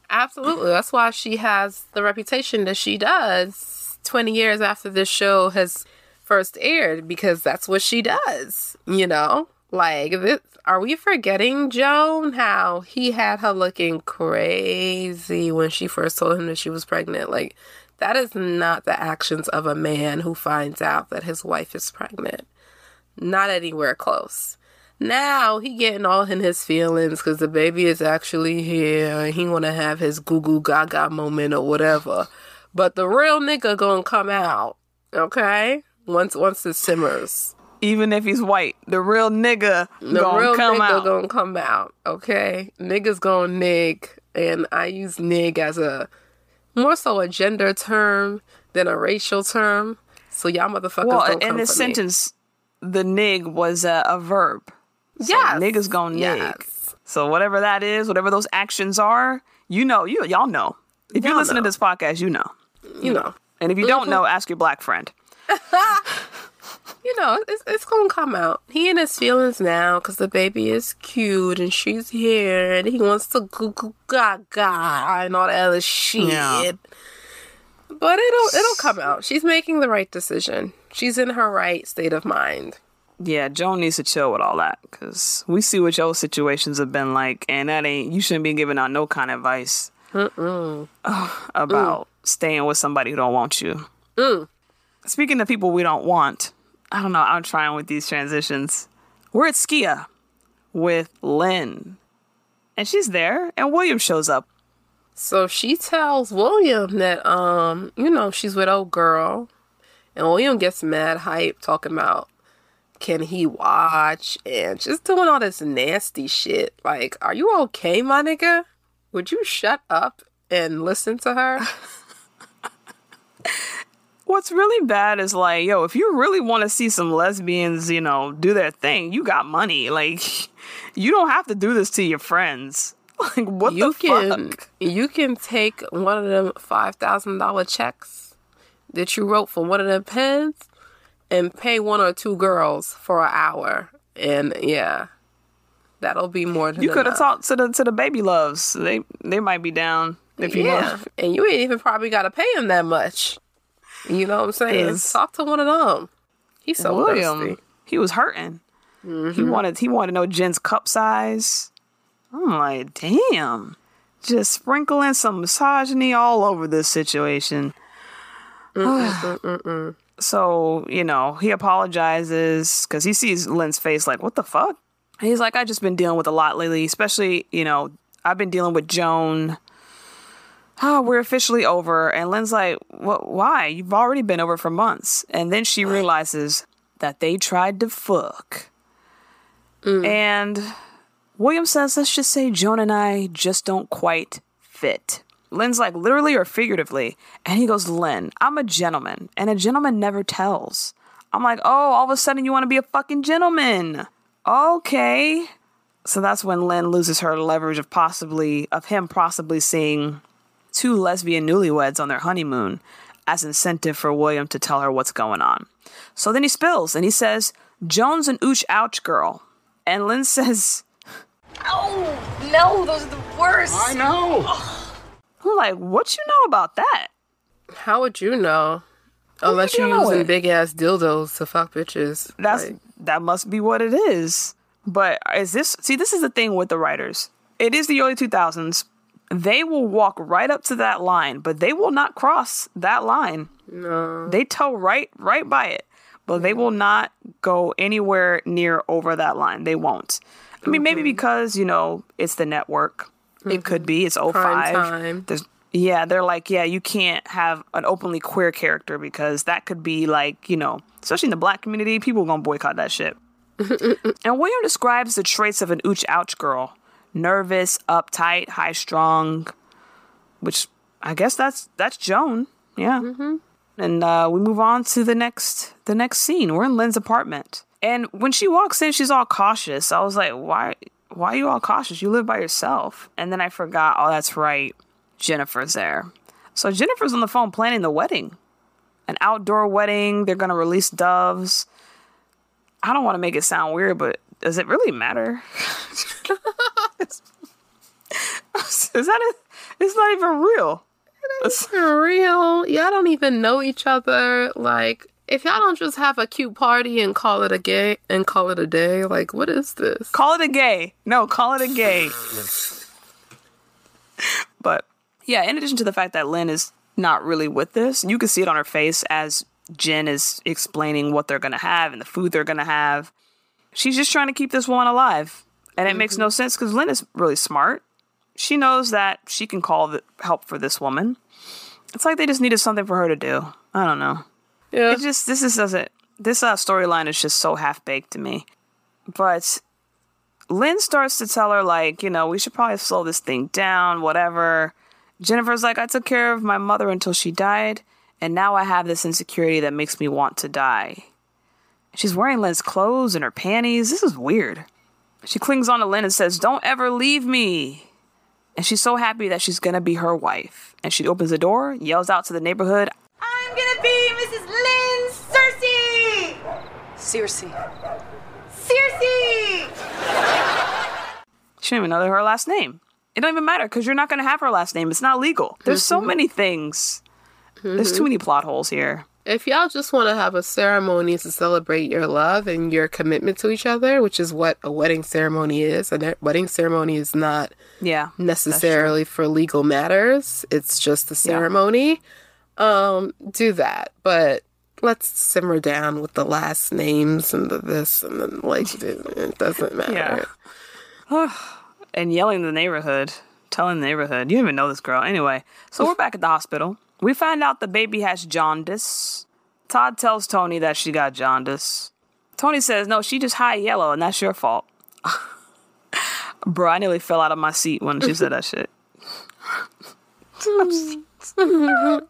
Absolutely. That's why she has the reputation that she does 20 years after this show has first aired because that's what she does, you know? Like, this, are we forgetting Joan how he had her looking crazy when she first told him that she was pregnant? Like, that is not the actions of a man who finds out that his wife is pregnant. Not anywhere close. Now he getting all in his feelings because the baby is actually here. He want to have his goo goo gaga moment or whatever. But the real nigga gonna come out, okay? Once once it simmers. Even if he's white, the real nigga The gonna real come nigga out. gonna come out. Okay, niggas gonna nig, and I use nig as a more so a gender term than a racial term. So y'all motherfuckers well, in this for me. sentence, the nig was a, a verb. So Yes. niggas gonna nig. Yes. So whatever that is, whatever those actions are, you know, you y'all know. If you Y'all listen know. to this podcast, you know. You know, And if you don't mm-hmm. know, ask your black friend. [LAUGHS] you know, it's it's gonna come out. He in his feelings now because the baby is cute and she's here, and he wants to goo goo gaga and all that other shit. Yeah. But it'll it'll come out. She's making the right decision. She's in her right state of mind. Yeah, Joan needs to chill with all that because we see what your situations have been like, and that ain't you shouldn't be giving out no kind of advice [SIGHS] about staying with somebody who don't want you. Mm. Speaking of people we don't want, I don't know. I'm trying with these transitions. We're at Skia with Lynn, and she's there, and William shows up. So she tells William that um, you know, she's with old girl. And William gets mad hype talking about can he watch and just doing all this nasty shit. Like, are you okay, my nigga? Would you shut up and listen to her? [LAUGHS] What's really bad is like, yo, if you really want to see some lesbians, you know, do their thing, you got money. Like, [LAUGHS] you don't have to do this to your friends. [LAUGHS] Like, what you the can fuck? you can take one of them five thousand dollar checks that you wrote for one of them pens and pay one or two girls for an hour. And yeah. That'll be more than You could have talked to the to the baby loves. They they might be down if you yeah, want. and you ain't even probably got to pay them that much. You know what I'm saying? Talk to one of them. He's so William, thirsty. he was hurting. Mm-hmm. He wanted he wanted to know Jen's cup size. I'm like, damn. Just sprinkling some misogyny all over this situation. [SIGHS] so, you know, he apologizes because he sees Lynn's face like, what the fuck? He's like, i just been dealing with a lot lately, especially, you know, I've been dealing with Joan. Oh, we're officially over. And Lynn's like, what, why? You've already been over for months. And then she realizes that they tried to fuck. Mm. And William says, let's just say Joan and I just don't quite fit. Lynn's like, literally or figuratively. And he goes, Lynn, I'm a gentleman, and a gentleman never tells. I'm like, oh, all of a sudden you want to be a fucking gentleman. Okay. So that's when Lynn loses her leverage of possibly, of him possibly seeing two lesbian newlyweds on their honeymoon as incentive for William to tell her what's going on. So then he spills and he says, Joan's an ooch ouch girl. And Lynn [LAUGHS] says, Oh, no, those are the worst. I know. I'm like, what you know about that? How would you know? Unless you you're know using it? big ass dildos to fuck bitches. That's Like, that must be what it is. But is this see this is the thing with the writers. It is the early 2000s. They will walk right up to that line, but they will not cross that line. no. They toe right right by it, but they will not go anywhere near over that line. They won't. I mean, maybe mm-hmm. because you know it's the network. It could be. It's 05. Prime time. There's yeah, they're like, yeah, you can't have an openly queer character because that could be like, you know, especially in the black community, people gonna boycott that shit. [LAUGHS] and William describes the traits of an ooch ouch girl: nervous, uptight, high strung. Which I guess that's that's Joan. Yeah. And uh, we move on to the next the next scene. We're in Lynn's apartment, and when she walks in, she's all cautious. I was like, why why are you all cautious? You live by yourself. And then I forgot. Oh, that's right. Jennifer's there. So Jennifer's on the phone planning the wedding, an outdoor wedding. They're gonna release doves. I don't want to make it sound weird, but does it really matter? [LAUGHS] Is that a, It's not even real. It's- real, y'all don't even know each other. Like, if y'all don't just have a cute party and call it a gay and call it a day, like, what is this? Call it a gay. No, call it a gay. but yeah, in addition to the fact that Lynn is not really with this, you can see it on her face as Jen is explaining what they're going to have and the food they're going to have. She's just trying to keep this woman alive. And it makes no sense because Lynn is really smart. She knows that she can call the help for this woman. It's like they just needed something for her to do. I don't know. Yeah, It just this just doesn't this uh, storyline is just so half baked to me. But Lynn starts to tell her, like, you know, we should probably slow this thing down, whatever. Jennifer's like, I took care of my mother until she died, and now I have this insecurity that makes me want to die. She's wearing Lynn's clothes and her panties. This is weird. She clings on to Lynn and says, Don't ever leave me. And she's so happy that she's gonna be her wife. And she opens the door, yells out to the neighborhood, I'm gonna be Mrs. Lynn Searcy! Searcy. Searcy! She didn't even know her last name. It don't even matter because you're not going to have her last name. It's not legal. There's so mm-hmm. many things. There's too mm-hmm. many plot holes here. If y'all just want to have a ceremony to celebrate your love and your commitment to each other, which is what a wedding ceremony is, a wedding ceremony is not Yeah. necessarily for legal matters. It's just a ceremony. Um, do that, but let's simmer down with the last names and the this and then like [LAUGHS] it, doesn't matter. [SIGHS] And yelling in the neighborhood, telling the neighborhood, you don't even know this girl. Anyway, so we're back at the hospital. We find out the baby has jaundice. Todd tells Toni that she got jaundice. Toni says, no, she just high yellow and that's your fault. [LAUGHS] Bro, I nearly fell out of my seat when she said that shit. [LAUGHS]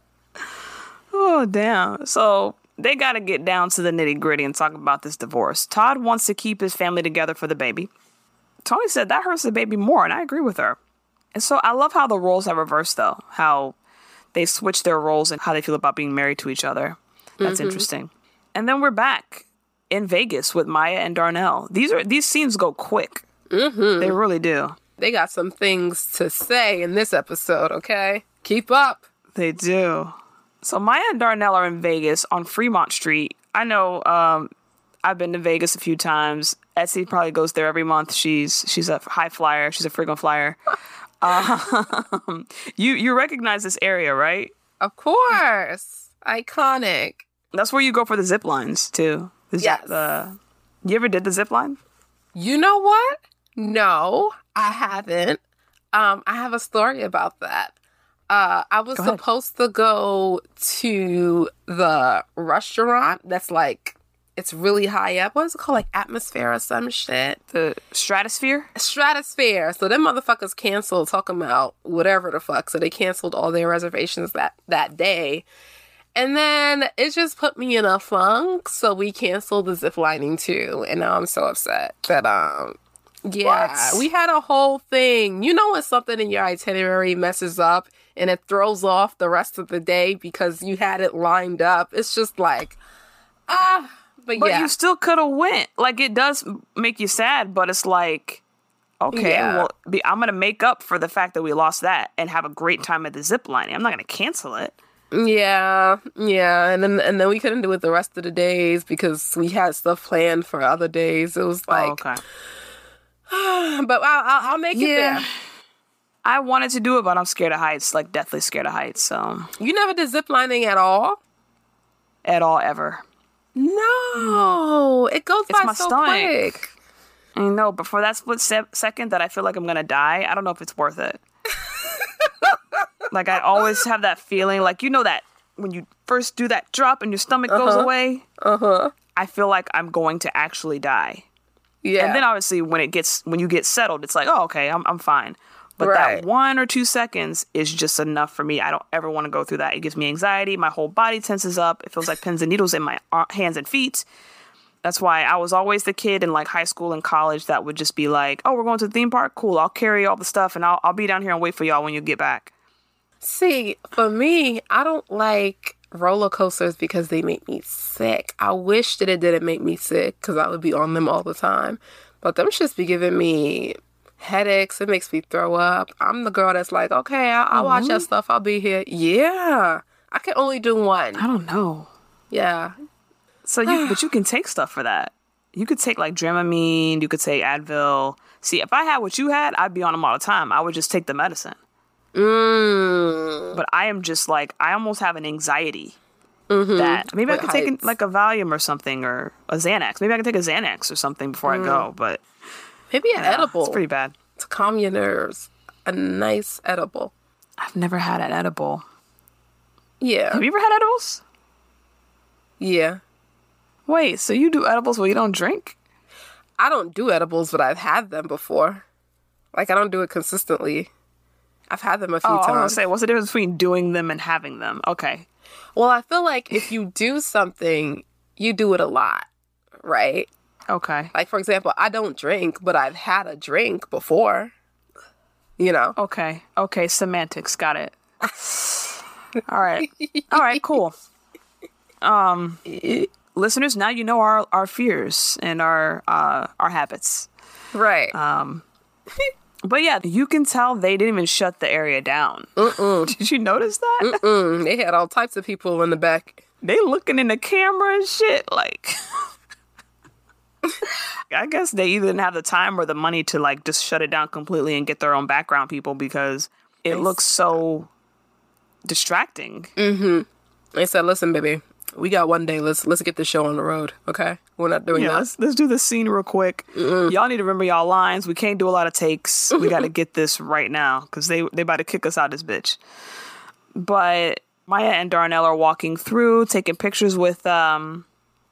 oh, damn. So they got to get down to the nitty gritty and talk about this divorce. Todd wants to keep his family together for the baby. Toni said that hurts the baby more, and I agree with her. And so I love how the roles have reversed, though. How they switch their roles and how they feel about being married to each other. That's interesting. And then we're back in Vegas with Maya and Darnell. These are these scenes go quick. Mm-hmm. They really do. They got some things to say in this episode, okay? Keep up. They do. So Maya and Darnell are in Vegas on Fremont Street. I know um, I've been to Vegas a few times. Etsy probably goes there every month. She's she's a high flyer. She's a frequent flyer. [LAUGHS] Um, you you recognize this area, right? Of course. Iconic. That's where you go for the zip lines too. The zip- Yes. The, you ever did the zip line? You know what? No, I haven't. Um, I have a story about that. Uh, I was supposed to go to the restaurant that's like it's really high up. What is it called? Like atmosphere or some shit. The stratosphere? Stratosphere. So them motherfuckers canceled talking about whatever the fuck. So they canceled all their reservations that that day. And then it just put me in a funk. So we canceled the zip lining too. And now I'm so upset that um yeah, What? we had a whole thing. You know when something in your itinerary messes up and it throws off the rest of the day because you had it lined up. It's just like ah but, But yeah. you still could have went. Like it does make you sad, but it's like, okay, Yeah. well, be, I'm gonna make up for the fact that we lost that and have a great time at the zip lining. I'm not gonna cancel it. Yeah, yeah, and then and then we couldn't do it the rest of the days because we had stuff planned for other days. It was oh, like, oh, okay. [SIGHS] but I'll, I'll, I'll make it Yeah. there. I wanted to do it, but I'm scared of heights. Like deathly scared of heights. So You never did zip lining at all? at all ever. No, it goes It's by my so stomach. quick. I know, but for that split se- second that I feel like I'm gonna die, I don't know if it's worth it. [LAUGHS] like I always have that feeling, like you know that when you first do that drop and your stomach goes away. Uh huh. I feel like I'm going to actually die. Yeah, And then obviously when it gets when you get settled, it's like, oh okay, I'm I'm fine. But Right. that one or two seconds is just enough for me. I don't ever want to go through that. It gives me anxiety. My whole body tenses up. It feels like pins and needles in my uh, hands and feet. That's why I was always the kid in like high school and college that would just be like, "Oh, we're going to the theme park. Cool. I'll carry all the stuff and I'll I'll be down here and wait for y'all when you get back." See, for me, I don't like roller coasters because they make me sick. I wish that it didn't make me sick because I would be on them all the time. But them just be giving me headaches. It makes me throw up. I'm the girl that's like, okay, I'll, I'll watch your mm-hmm. stuff. I'll be here. Yeah, I can only do one. I don't know. Yeah, So you but you [SIGHS] can take stuff for that. You could take like Dramamine. You could take Advil. See, if I had what you had, I'd be on them all the time. I would just take the medicine. mm. but I am just like I almost have an anxiety mm-hmm. that maybe I With could take heights. like a Valium or something or a Xanax. Maybe I could take a Xanax or something before I mm. go. But maybe an edible it's pretty bad. to calm your nerves. A nice edible. I've never had an edible. Yeah, Have you ever had edibles? yeah. Wait, so you do edibles where you don't drink? I don't do edibles, but I've had them before. Like I don't do it consistently. I've had them a few Oh, I was times. say, what's the difference between doing them and having them? Okay. Well, I feel like if you do something, you do it a lot, right? Okay. Like for example, I don't drink, but I've had a drink before. You know. Okay. Okay. Semantics. Got it. All right. All right. Cool. Um, listeners, now you know our our fears and our uh our habits. Right. Um, but yeah, you can tell they didn't even shut the area down. [LAUGHS] Did you notice that? Mm, they had all types of people in the back. They looking in the camera and shit. Like, [LAUGHS] [LAUGHS] I guess they either didn't have the time or the money to like just shut it down completely and get their own background people because it looks so distracting. Mm-hmm. They said, "Listen, baby, we got one day. Let's let's get the show on the road. Okay, we're not doing Yeah, that. let's let's do the scene real quick. Y'all need to remember y'all lines. We can't do a lot of takes. [LAUGHS] We got to get this right now because they they about to kick us out this bitch. But Maya and Darnell are walking through, taking pictures with um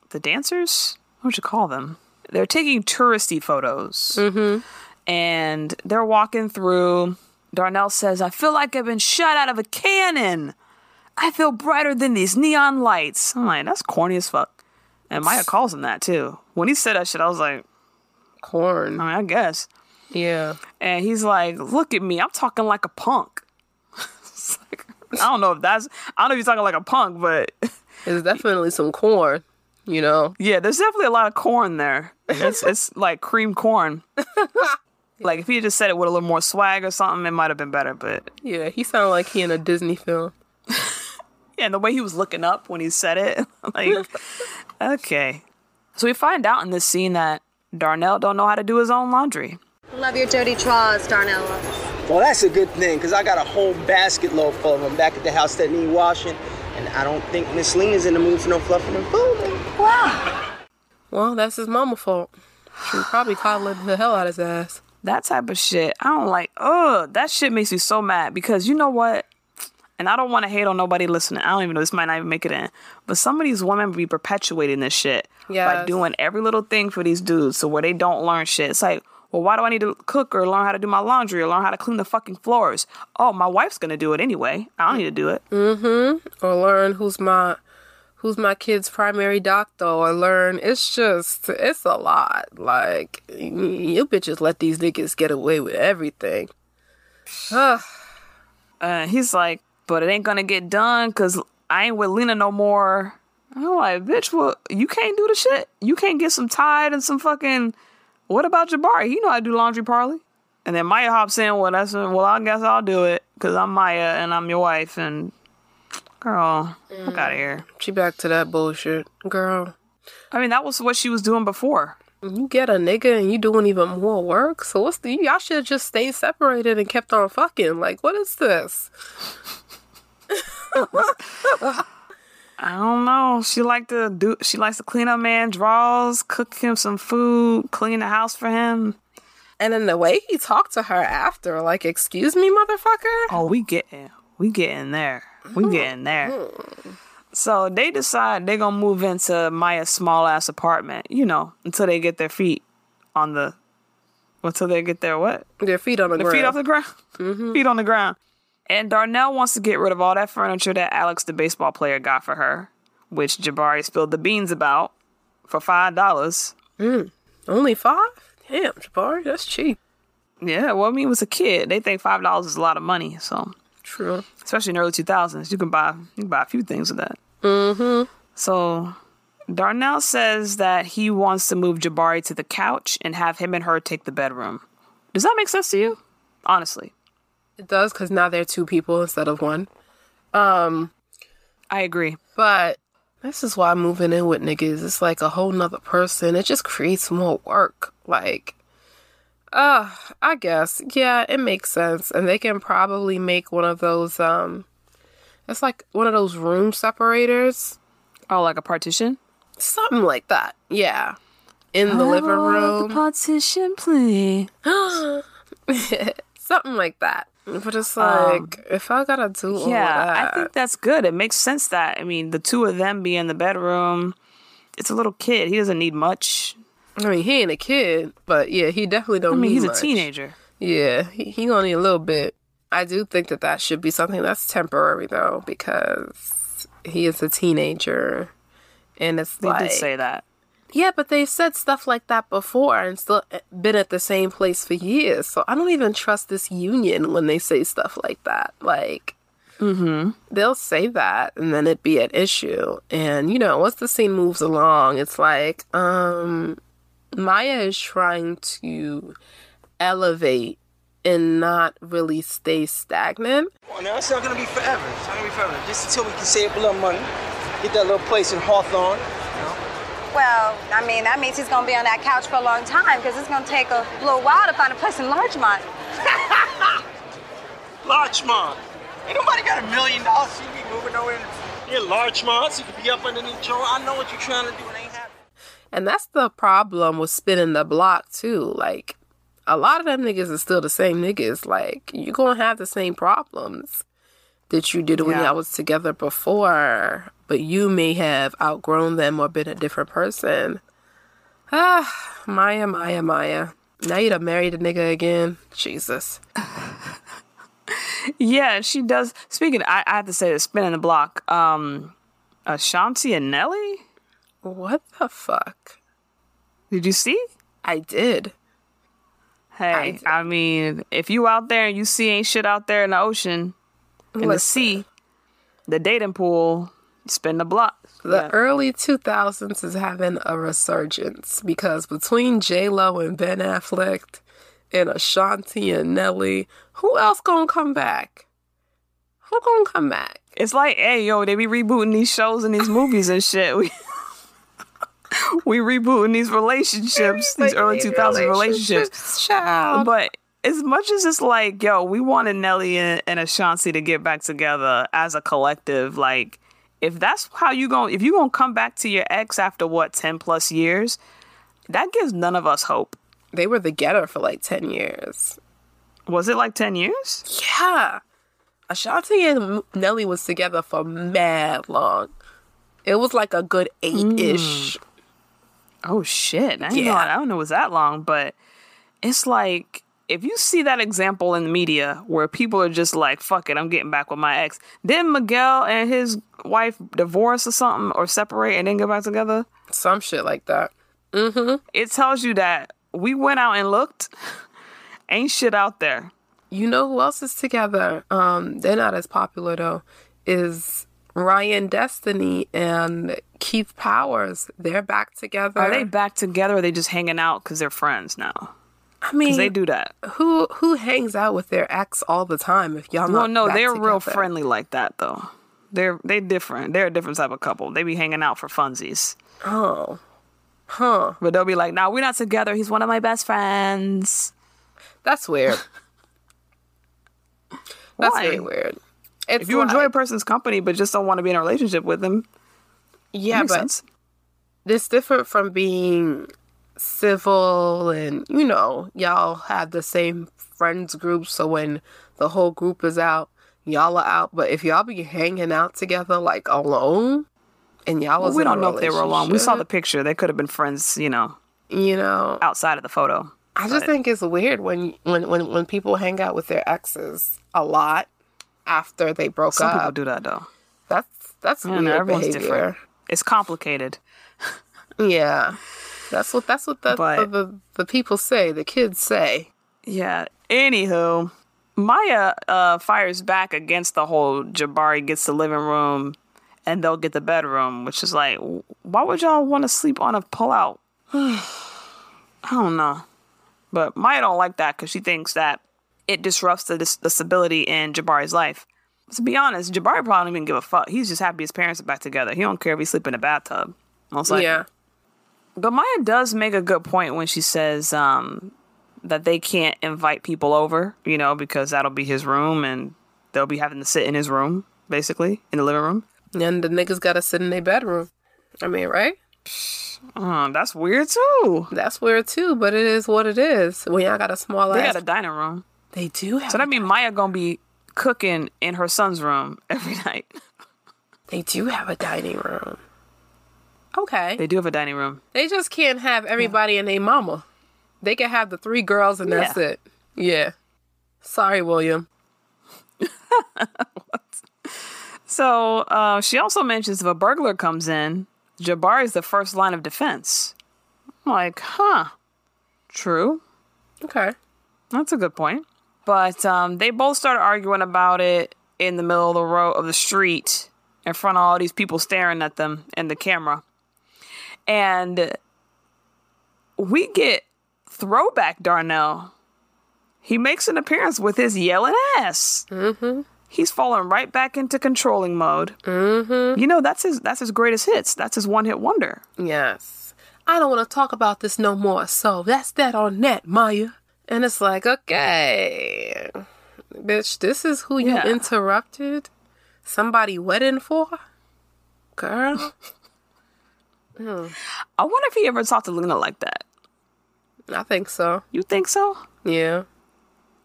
the dancers. What would you call them? They're taking touristy photos, mm-hmm. and they're walking through. Darnell says, "I feel like I've been shot out of a cannon. I feel brighter than these neon lights." I'm like, "That's corny as fuck." And Maya [LAUGHS] calls him that too. When he said that shit, I was like, Corn. I mean, I guess. Yeah. And he's like, look at me, I'm talking like a punk. [LAUGHS] Like, I don't know if that's, I don't know if you're talking like a punk, but it's definitely some corn. You know. yeah, there's definitely a lot of corn there. It's, [LAUGHS] it's like cream corn. [LAUGHS] [LAUGHS] like if he had just said it with a little more swag or something, it might have been better. But Yeah, he sounded like he in a Disney film. yeah, and the way he was looking up when he said it, like, okay. So we find out in this scene that Darnell don't know how to do his own laundry. Love your dirty drawers, Darnell. Well, that's a good thing, because I got a whole basket load full of them back at the house that need washing, and I don't think Miss Lena's in the mood for no fluffing and folding. [LAUGHS] Well, that's his mama fault. She probably coddling the hell out of his ass. that type of shit. I don't like. Ugh, that shit makes me so mad because you know what? And I don't want to hate on nobody listening. I don't even know this might not even make it in. But some of these women be perpetuating this shit by doing every little thing for these dudes, so where they don't learn shit. It's like, well, why do I need to cook or learn how to do my laundry or learn how to clean the fucking floors? Oh, my wife's gonna do it anyway. I don't need to do it. Mm-hmm. Or learn who's my who's my kid's primary doctor or learn it's just it's a lot. Like you bitches let these niggas get away with everything. Uh, he's like, but it ain't gonna get done because I ain't with Lena no more. I'm like, bitch, well, you can't do the shit. You can't get some Tide and some fucking. What about Jabari? He know I do laundry, Parley. And then Maya hops in. Well, that's well, I guess I'll do it because I'm Maya and I'm your wife. And girl, fuck out of here. She back to that bullshit. Girl, I mean, that was what she was doing before. you get a nigga and you doing even more work. So what's the y'all should have just stayed separated and kept on fucking. Like what is this? [LAUGHS] I don't know. She like to do. She likes to clean up man draws, cook him some food, clean the house for him. And then the way he talked to her after, like, excuse me, motherfucker. Oh, we getting, we getting there. We getting there. So they decide they're gonna move into Maya's small ass apartment. You know, until they get their feet on the, until they get their what? Their feet on the, Their ground. feet off the ground. [LAUGHS] Mm-hmm. Feet on the ground. And Darnell wants to get rid of all that furniture that Alex, the baseball player, got for her, which Jabari spilled the beans about for five dollars. Mm. Only five? Damn, Jabari, that's cheap. Yeah, well, I mean, it was a kid. They think five dollars is a lot of money. So True. especially in the early 2000s. You can buy you can buy a few things with that. Mm-hmm. So Darnell says that he wants to move Jabari to the couch and have him and her take the bedroom. Does that make sense to you? Honestly, It does because now they're two people instead of one. Um I agree. But this is why moving in with niggas, it's like a whole nother person. It just creates more work. Like, uh, I guess. Yeah, it makes sense. And they can probably make one of those, um, it's like one of those room separators. Oh, like a partition? Something like that. Yeah. In the living room. partition, please. [GASPS] Something like that. But it's like, if I gotta do Yeah, that. I think that's good. It makes sense that I mean the two of them be in the bedroom, it's a little kid. He doesn't need much. I mean, he ain't a kid, but yeah, he definitely don't. I mean, he's much. a teenager. Yeah, he, he gonna need a little bit. I do think that that should be something that's temporary though, because he is a teenager, and it's They like did say that. yeah, but they've said stuff like that before and still eh, been at the same place for years. So I don't even trust this union when they say stuff like that. Like, Mm-hmm. they'll say that and then it'd be an issue. And you know, once the scene moves along, it's like, um, Maya is trying to elevate and not really stay stagnant. Well, now it's not gonna be forever. It's not gonna be forever. Just until we can save a little money, get that little place in Hawthorne. Well, I mean, that means he's gonna be on that couch for a long time because it's gonna take a little while to find a place in Larchmont. [LAUGHS] Larchmont. Ain't nobody got a million dollars so you be moving nowhere near Larchmont so you can be up underneath Joe. I know what you're trying to do. It ain't happening. And that's the problem with spinning the block too. Like a lot of them niggas is still the same niggas. Like you're gonna have the same problems that you did when Yeah. y'all was together before, but you may have outgrown them or been a different person. Ah, [SIGHS] Maya, Maya, Maya. Now you done married a nigga again. Jesus. [LAUGHS] Yeah, she does. Speaking, I, I have to say, this spinning the block. Um, Ashanti and Nelly. What the fuck? Did you see? I did. Hey, I, mean, if you out there and you see ain't shit out there in the ocean, in the sea, the dating pool, spin the block. The early 2000s is having a resurgence because between J Lo and Ben Affleck and Ashanti and Nelly, who else gonna come back? Who gonna come back? It's like, hey, yo, they be rebooting these shows and these movies and shit. [LAUGHS] [LAUGHS] We rebooting these relationships, these early 2000s relationships. But as much as it's like, yo, we wanted Nelly and, and Ashanti to get back together as a collective, like, if that's how you going if you gonna come back to your ex after what, 10 plus years, that gives none of us hope. They were together for like 10 years. Was it like 10 years? Yeah. Ashanti and Nelly was together for mad long. It was like a good eight ish. Mm. Oh shit! I didn't know. Yeah. I don't know it was that long, but it's like if you see that example in the media where people are just like, "Fuck it, I'm getting back with my ex." Didn't Miguel and his wife divorce or something, or separate and then get back together? Some shit like that. Mm-hmm. It tells you that we went out and looked. [LAUGHS] Ain't shit out there. You know who else is together? Um, they're not as popular though. Is Ryan Destiny and Keith Powers? They're back together. Are they back together? or Are they just hanging out because they're friends now? I mean, they do that. Who who hangs out with their ex all the time? If y'all Well, no, they're real friendly like that though. They're they different. They're a different type of couple. They be hanging out for funsies. Oh, huh? But they'll be like, "Nah, we're not together. He's one of my best friends." That's weird. [LAUGHS] That's Why? very weird. It's if you enjoy a person's company but just don't want to be in a relationship with them, yeah, but sense. it's different from being civil and you know y'all have the same friends group so when the whole group is out y'all are out but if y'all be hanging out together like alone and y'all Well, we don't know if they were alone. We saw the picture. They could have been friends, you know, you know outside of the photo. i just think it's weird when when when when people hang out with their exes a lot after they broke Some up Some people do that though. that's that's Yeah, weird everyone's behavior. different. It's complicated. yeah that's what that's what the, But- the, the the people say the kids say Yeah. Anywho, Maya uh, fires back against the whole Jabari gets the living room and they'll get the bedroom, which is like, why would y'all want to sleep on a pullout? [SIGHS] I don't know. But Maya don't like that because she thinks that it disrupts the, the stability in Jabari's life. To be honest, Jabari probably don't even give a fuck. He's just happy his parents are back together. He don't care if he sleep in a bathtub. Most likely. yeah But Maya does make a good point when she says um, that they can't invite people over, you know, because that'll be his room and they'll be having to sit in his room, basically, in the living room. And the niggas gotta sit in their bedroom. I mean, right? Uh, that's weird too. That's weird too, but it is what it is. When y'all got a small They ass, got a dining room. They do have. So that means Maya gonna be cooking in her son's room [LAUGHS] every night. they do have a dining room. Okay. They do have a dining room. They just can't have everybody and their mama. They can have the three girls and that's Yeah. it. Yeah. Sorry, William. [LAUGHS] So uh, she also mentions if a burglar comes in, Jabari is the first line of defense. I'm like, huh, true. Okay. That's a good point. But um, they both started arguing about it in the middle of the road of the street in front of all these people staring at them and the camera. And we get throwback Darnell. He makes an appearance with his yelling ass. Mm-hmm. He's falling right back into controlling mode. Mm-hmm. You know that's his that's his greatest hits. That's his one hit wonder. Yes. I don't want to talk about this no more. So that's that on that, Maya. And it's like, okay, bitch, this is who you Yeah. interrupted somebody wedding for? Girl. [LAUGHS] Hmm. I wonder if he ever talked to Luna like that. I think so. You think so? Yeah.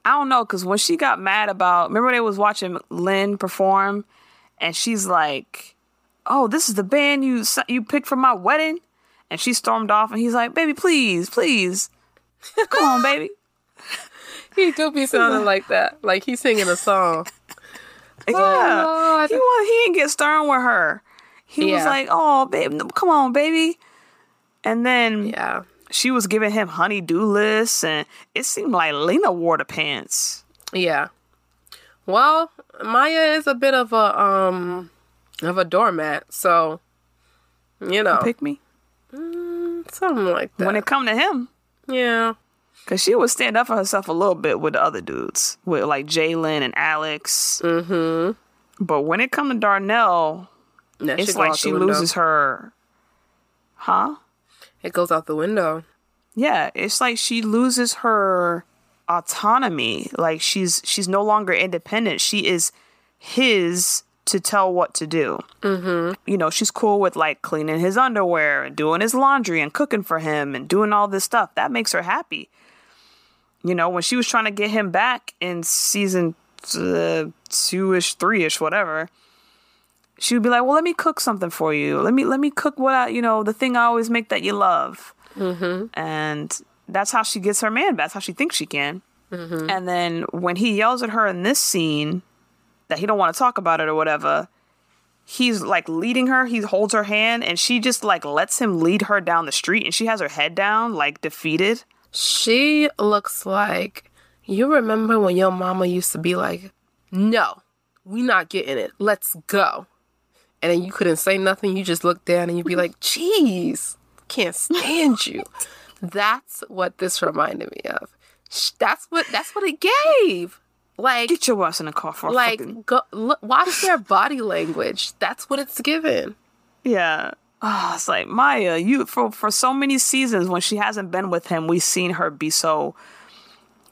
I don't know, cause when she got mad about, remember they was watching Lynn perform, and she's like, "Oh, this is the band you you picked for my wedding," and she stormed off, and he's like, "Baby, please, please, come on, baby." [LAUGHS] [LAUGHS] He do be sounding like that. Like he's singing a song. [LAUGHS] Yeah, Lord. he was he didn't get stern with her. He was like, "Oh, babe, come on, baby," and then Yeah. she was giving him honey-do lists, and it seemed like Lena wore the pants. Yeah. Well, Maya is a bit of a um of a doormat, so you know, Pick me something like that. when it come to him. yeah. Cause she would stand up for herself a little bit with the other dudes, with like Jalen and Alex. Mm-hmm. But when it comes to Darnell, That it's like she loses her. Huh? It goes out the window. Yeah, it's like she loses her autonomy. Like she's she's no longer independent. She is his to tell what to do. Mm-hmm. You know, she's cool with like cleaning his underwear and doing his laundry and cooking for him and doing all this stuff. That makes her happy. You know, when she was trying to get him back in season uh, two ish, three ish, whatever, she would be like, "Well, let me cook something for you. Let me let me cook what I, you know, the thing I always make that you love." and that's how she gets her man back. That's how she thinks she can. And then when he yells at her in this scene that he don't want to talk about it or whatever, he's like leading her. He holds her hand, and she just like lets him lead her down the street, and she has her head down, like defeated. She looks like you remember when your mama used to be like, "No, we not getting it. Let's go." And then you couldn't say nothing. You just look down and you'd be like, [LAUGHS] "Jeez, can't stand you." That's what this reminded me of. That's what that's what it gave. Like Get your ass in the car for like fucking go look, watch their body language. That's what it's given. Yeah. Oh, it's like Maya, you for for so many seasons when she hasn't been with him, we've seen her be so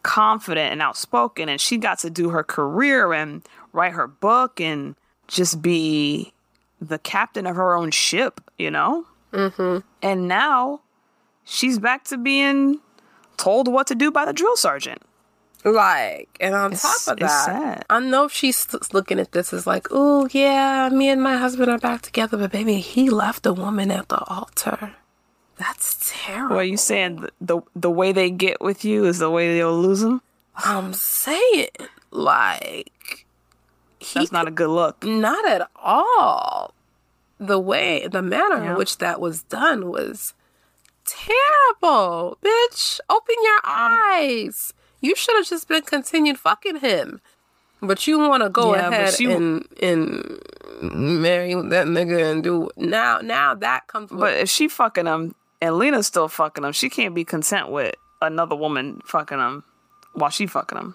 confident and outspoken and she got to do her career and write her book and just be the captain of her own ship, you know? Mm-hmm. And now she's back to being told what to do by the drill sergeant. Like, and on It's- top of that, sad. I know she's looking at this as like, oh yeah, me and my husband are back together, but baby, he left a woman at the altar. That's terrible. What are you saying? The, the way they get with you is the way they'll lose them? I'm saying, like, he That's not a good look. not at all. The way, the manner Yeah. in which that was done was terrible. Bitch, open your um, eyes. You should have just been continued fucking him. But you want to go Yeah, ahead she- and and marry that nigga and do now. Now that comes. With, But if she fucking him and Lena's still fucking him, she can't be content with another woman fucking him while she fucking him.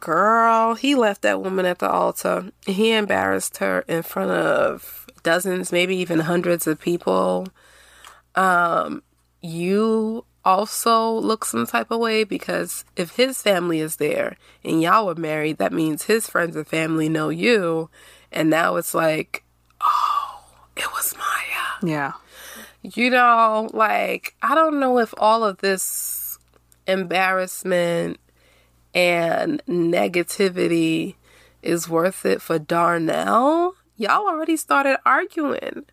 Girl, he left that woman at the altar. He embarrassed her in front of dozens, maybe even hundreds of people. Um, you also look some type of way because if his family is there and y'all were married, that means his friends and family know you. And now it's like, oh, it was Maya. Yeah. You know, like, I don't know if all of this embarrassment and negativity is worth it for Darnell. Y'all already started arguing.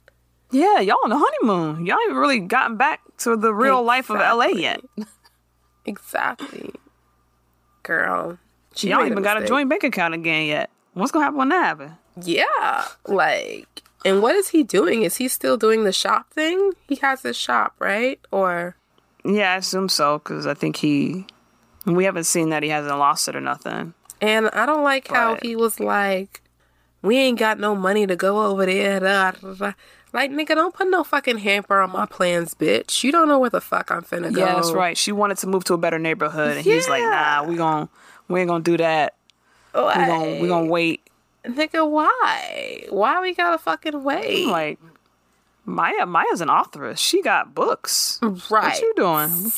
Yeah, y'all on the honeymoon. Y'all ain't really gotten back to the real life of LA yet. [LAUGHS] Exactly. Girl. she y'all even got a joint bank account again yet. What's gonna happen when that happen? Yeah. Like, and what is he doing? Is he still doing the shop thing? He has his shop, right? Or Yeah, I assume so because I think he. We haven't seen that he hasn't lost it or nothing. and I don't like how he was like, "We ain't got no money to go over there." da, da, da." Like, nigga, don't put no fucking hamper on my plans, bitch. You don't know where the fuck I'm finna go. Yeah, that's right. She wanted to move to a better neighborhood, and he's like, "Nah, we gon' we ain't gonna do that. We gon' we gonna wait." Nigga, why? Why we gotta fucking wait? I'm like, Maya, Maya's an authoress. She got books. Right. What you doing?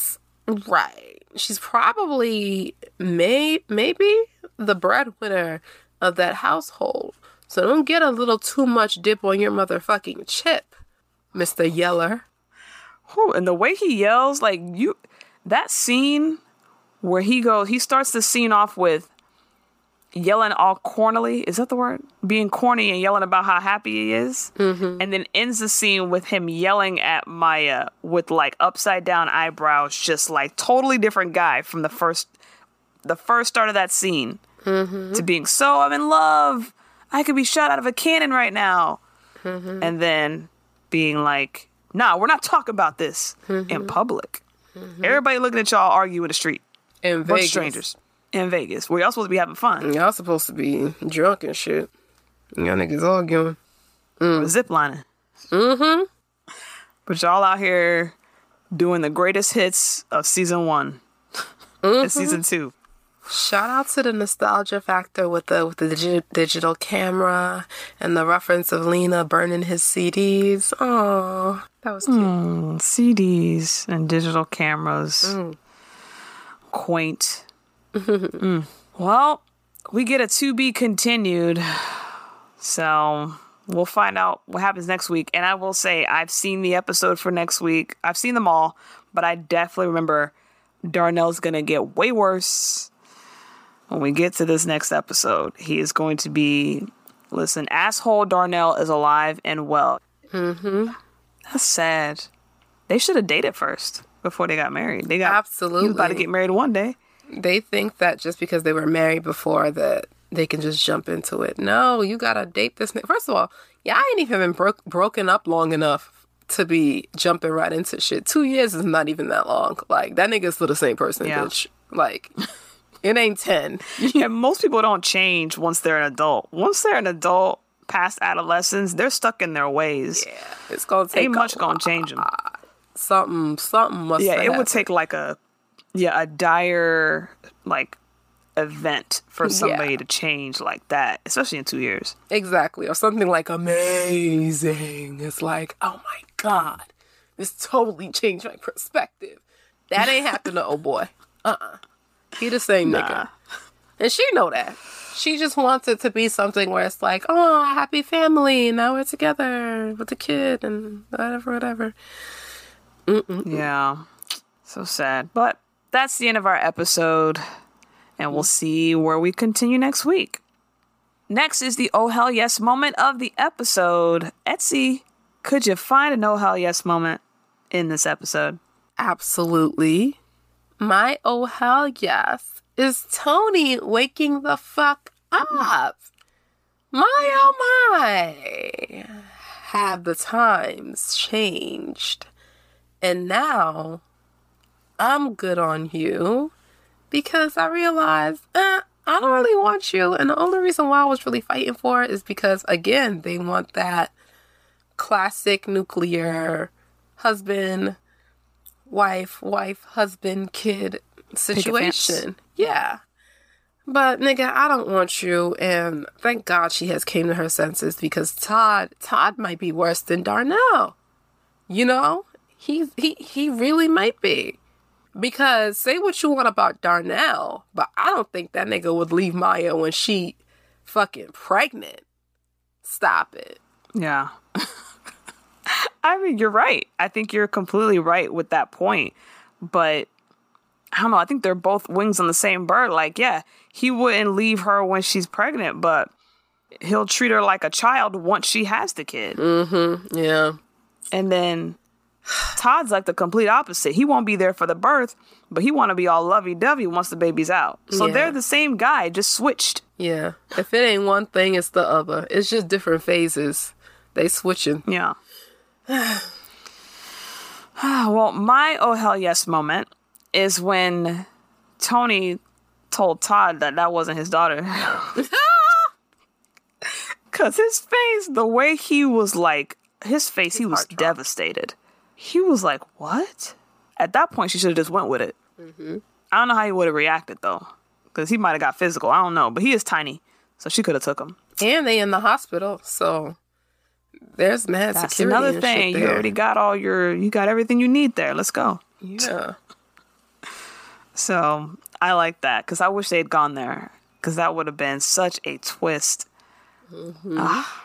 Right. She's probably may maybe the breadwinner of that household. So don't get a little too much dip on your motherfucking chip, Mr. Yeller. Whew, and the way he yells, like you, that scene where he goes, he starts the scene off with yelling all cornily. Is that the word? Being corny and yelling about how happy he is, mm-hmm. and then ends the scene with him yelling at Maya with like upside down eyebrows, just like totally different guy from the first, the first start of that scene to being so I'm in love. I could be shot out of a cannon right now, mm-hmm. and then being like, Nah, we're not talking about this mm-hmm. in public. Mm-hmm. Everybody looking at y'all argue in the street. In Bunch Vegas. strangers in Vegas. Where y'all supposed to be having fun. Y'all supposed to be drunk and shit. Y'all niggas arguing. Mm. Or zip lining. Mm-hmm. But y'all out here doing the greatest hits of season one and [LAUGHS] season two. Shout out to the nostalgia factor with the with the digi- digital camera and the reference of Lena burning his CDs. Oh, that was cute. Mm, CDs and digital cameras. Quaint. [LAUGHS] Mm. Well, we get a to be continued. So we'll find out what happens next week. And I will say, I've seen the episode for next week. I've seen them all, but I definitely remember Darnell's going to get way worse when we get to this next episode. He is going to be, listen, asshole Darnell is alive and well. Mm-hmm. That's sad. They should have dated first before they got married. They got Absolutely. About to get married one day. They think that just because they were married before that they can just jump into it. No, you gotta date this. First of all, yeah, I ain't even been broke broken up long enough to be jumping right into shit. Two years is not even that long. Like that nigga's still the same person, Yeah. bitch. Like it ain't ten. [LAUGHS] yeah, most people don't change once they're an adult. Once they're an adult, past adolescence, they're stuck in their ways. Yeah, it's gonna take Ain't much gonna change them. Something, something must. Yeah, it would take like a, yeah, a dire like event for Yeah. somebody to change like that, especially in two years. Exactly. Or something like amazing. It's like, oh my God, this totally changed my perspective. That ain't happened to old [LAUGHS] boy. Uh uh He the same nigga. And she know that. She just wants it to be something where it's like, oh, a happy family. Now we're together with the kid and whatever, whatever. Yeah. So sad. But that's the end of our episode. And we'll mm. see where we continue next week. Next is the oh hell yes moment of the episode. Etsy, could you find an oh hell yes moment in this episode? Absolutely. My oh hell yes is Toni waking the fuck up. My oh my. Have the times changed? And now I'm good on you because I realized eh, I don't really want you. And the only reason why I was really fighting for it is because, again, they want that classic nuclear husband, wife, wife, husband, kid situation. Yeah. But nigga, I don't want you and thank God she has came to her senses because Todd Todd might be worse than Darnell. You know? He he he really might be. Because say what you want about Darnell, but I don't think that nigga would leave Maya when she fucking pregnant. Stop it. Yeah. [LAUGHS] I mean, you're right. I think you're completely right with that point. But I don't know. I think they're both wings on the same bird. Like, yeah, he wouldn't leave her when she's pregnant, but he'll treat her like a child once she has the kid. Mm-hmm. Yeah. And then Todd's like the complete opposite. He won't be there for the birth, but he want to be all lovey-dovey once the baby's out. So Yeah. they're the same guy, just switched. Yeah. If it ain't one thing, it's the other. It's just different phases. They switching. Yeah. [SIGHS] well, my oh hell yes moment is when Toni told Todd that that wasn't his daughter. [LAUGHS] Cause his face, the way he was like, his face, he was devastated. He was like, "What?" At that point, she should have just went with it. Mm-hmm. I don't know how he would have reacted though, because he might have got physical. I don't know, but he is tiny, so she could have took him. And they in the hospital, so there's mad That's security. another thing. You already got all your, you got everything you need there. Let's go. Yeah. So I like that because I wish they'd gone there because that would have been such a twist. Ah.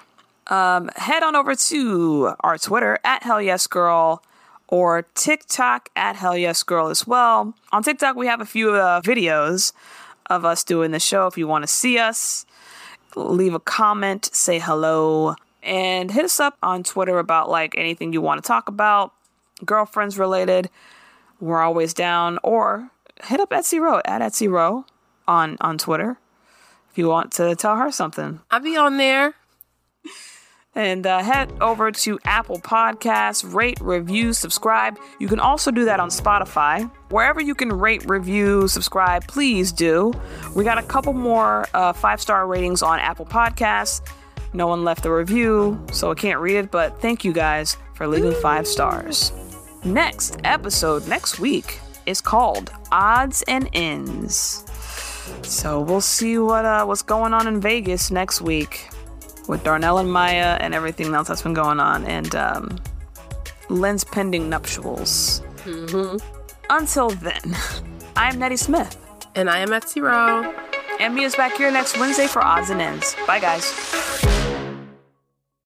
Um, head on over to our Twitter at Hell Yes Girl or TikTok at Hell Yes Girl as well. On TikTok, we have a few uh, videos of us doing the show. If you want to see us, leave a comment, say hello, and hit us up on Twitter about like anything you want to talk about, girlfriends related. We're always down. Or hit up Etsy Row at Etsy Row on on Twitter if you want to tell her something. I'll be on there. And uh, head over to Apple Podcasts, rate, review, subscribe. You can also do that on Spotify. Wherever you can rate, review, subscribe, please do. We got a couple more uh, five star ratings on Apple Podcasts. No one left a review, so I can't read it, but thank you guys for leaving five stars. Next episode next week is called Odds and Ends. So we'll see what uh, what's going on in Vegas next week with Darnell and Maya and everything else that's been going on, and um, Lynn's pending nuptials. Mm-hmm. Until then, [LAUGHS] I'm Nettie Smith. And I am Etsy Row. And Mia's back here next Wednesday for Odds and Ends. Bye, guys.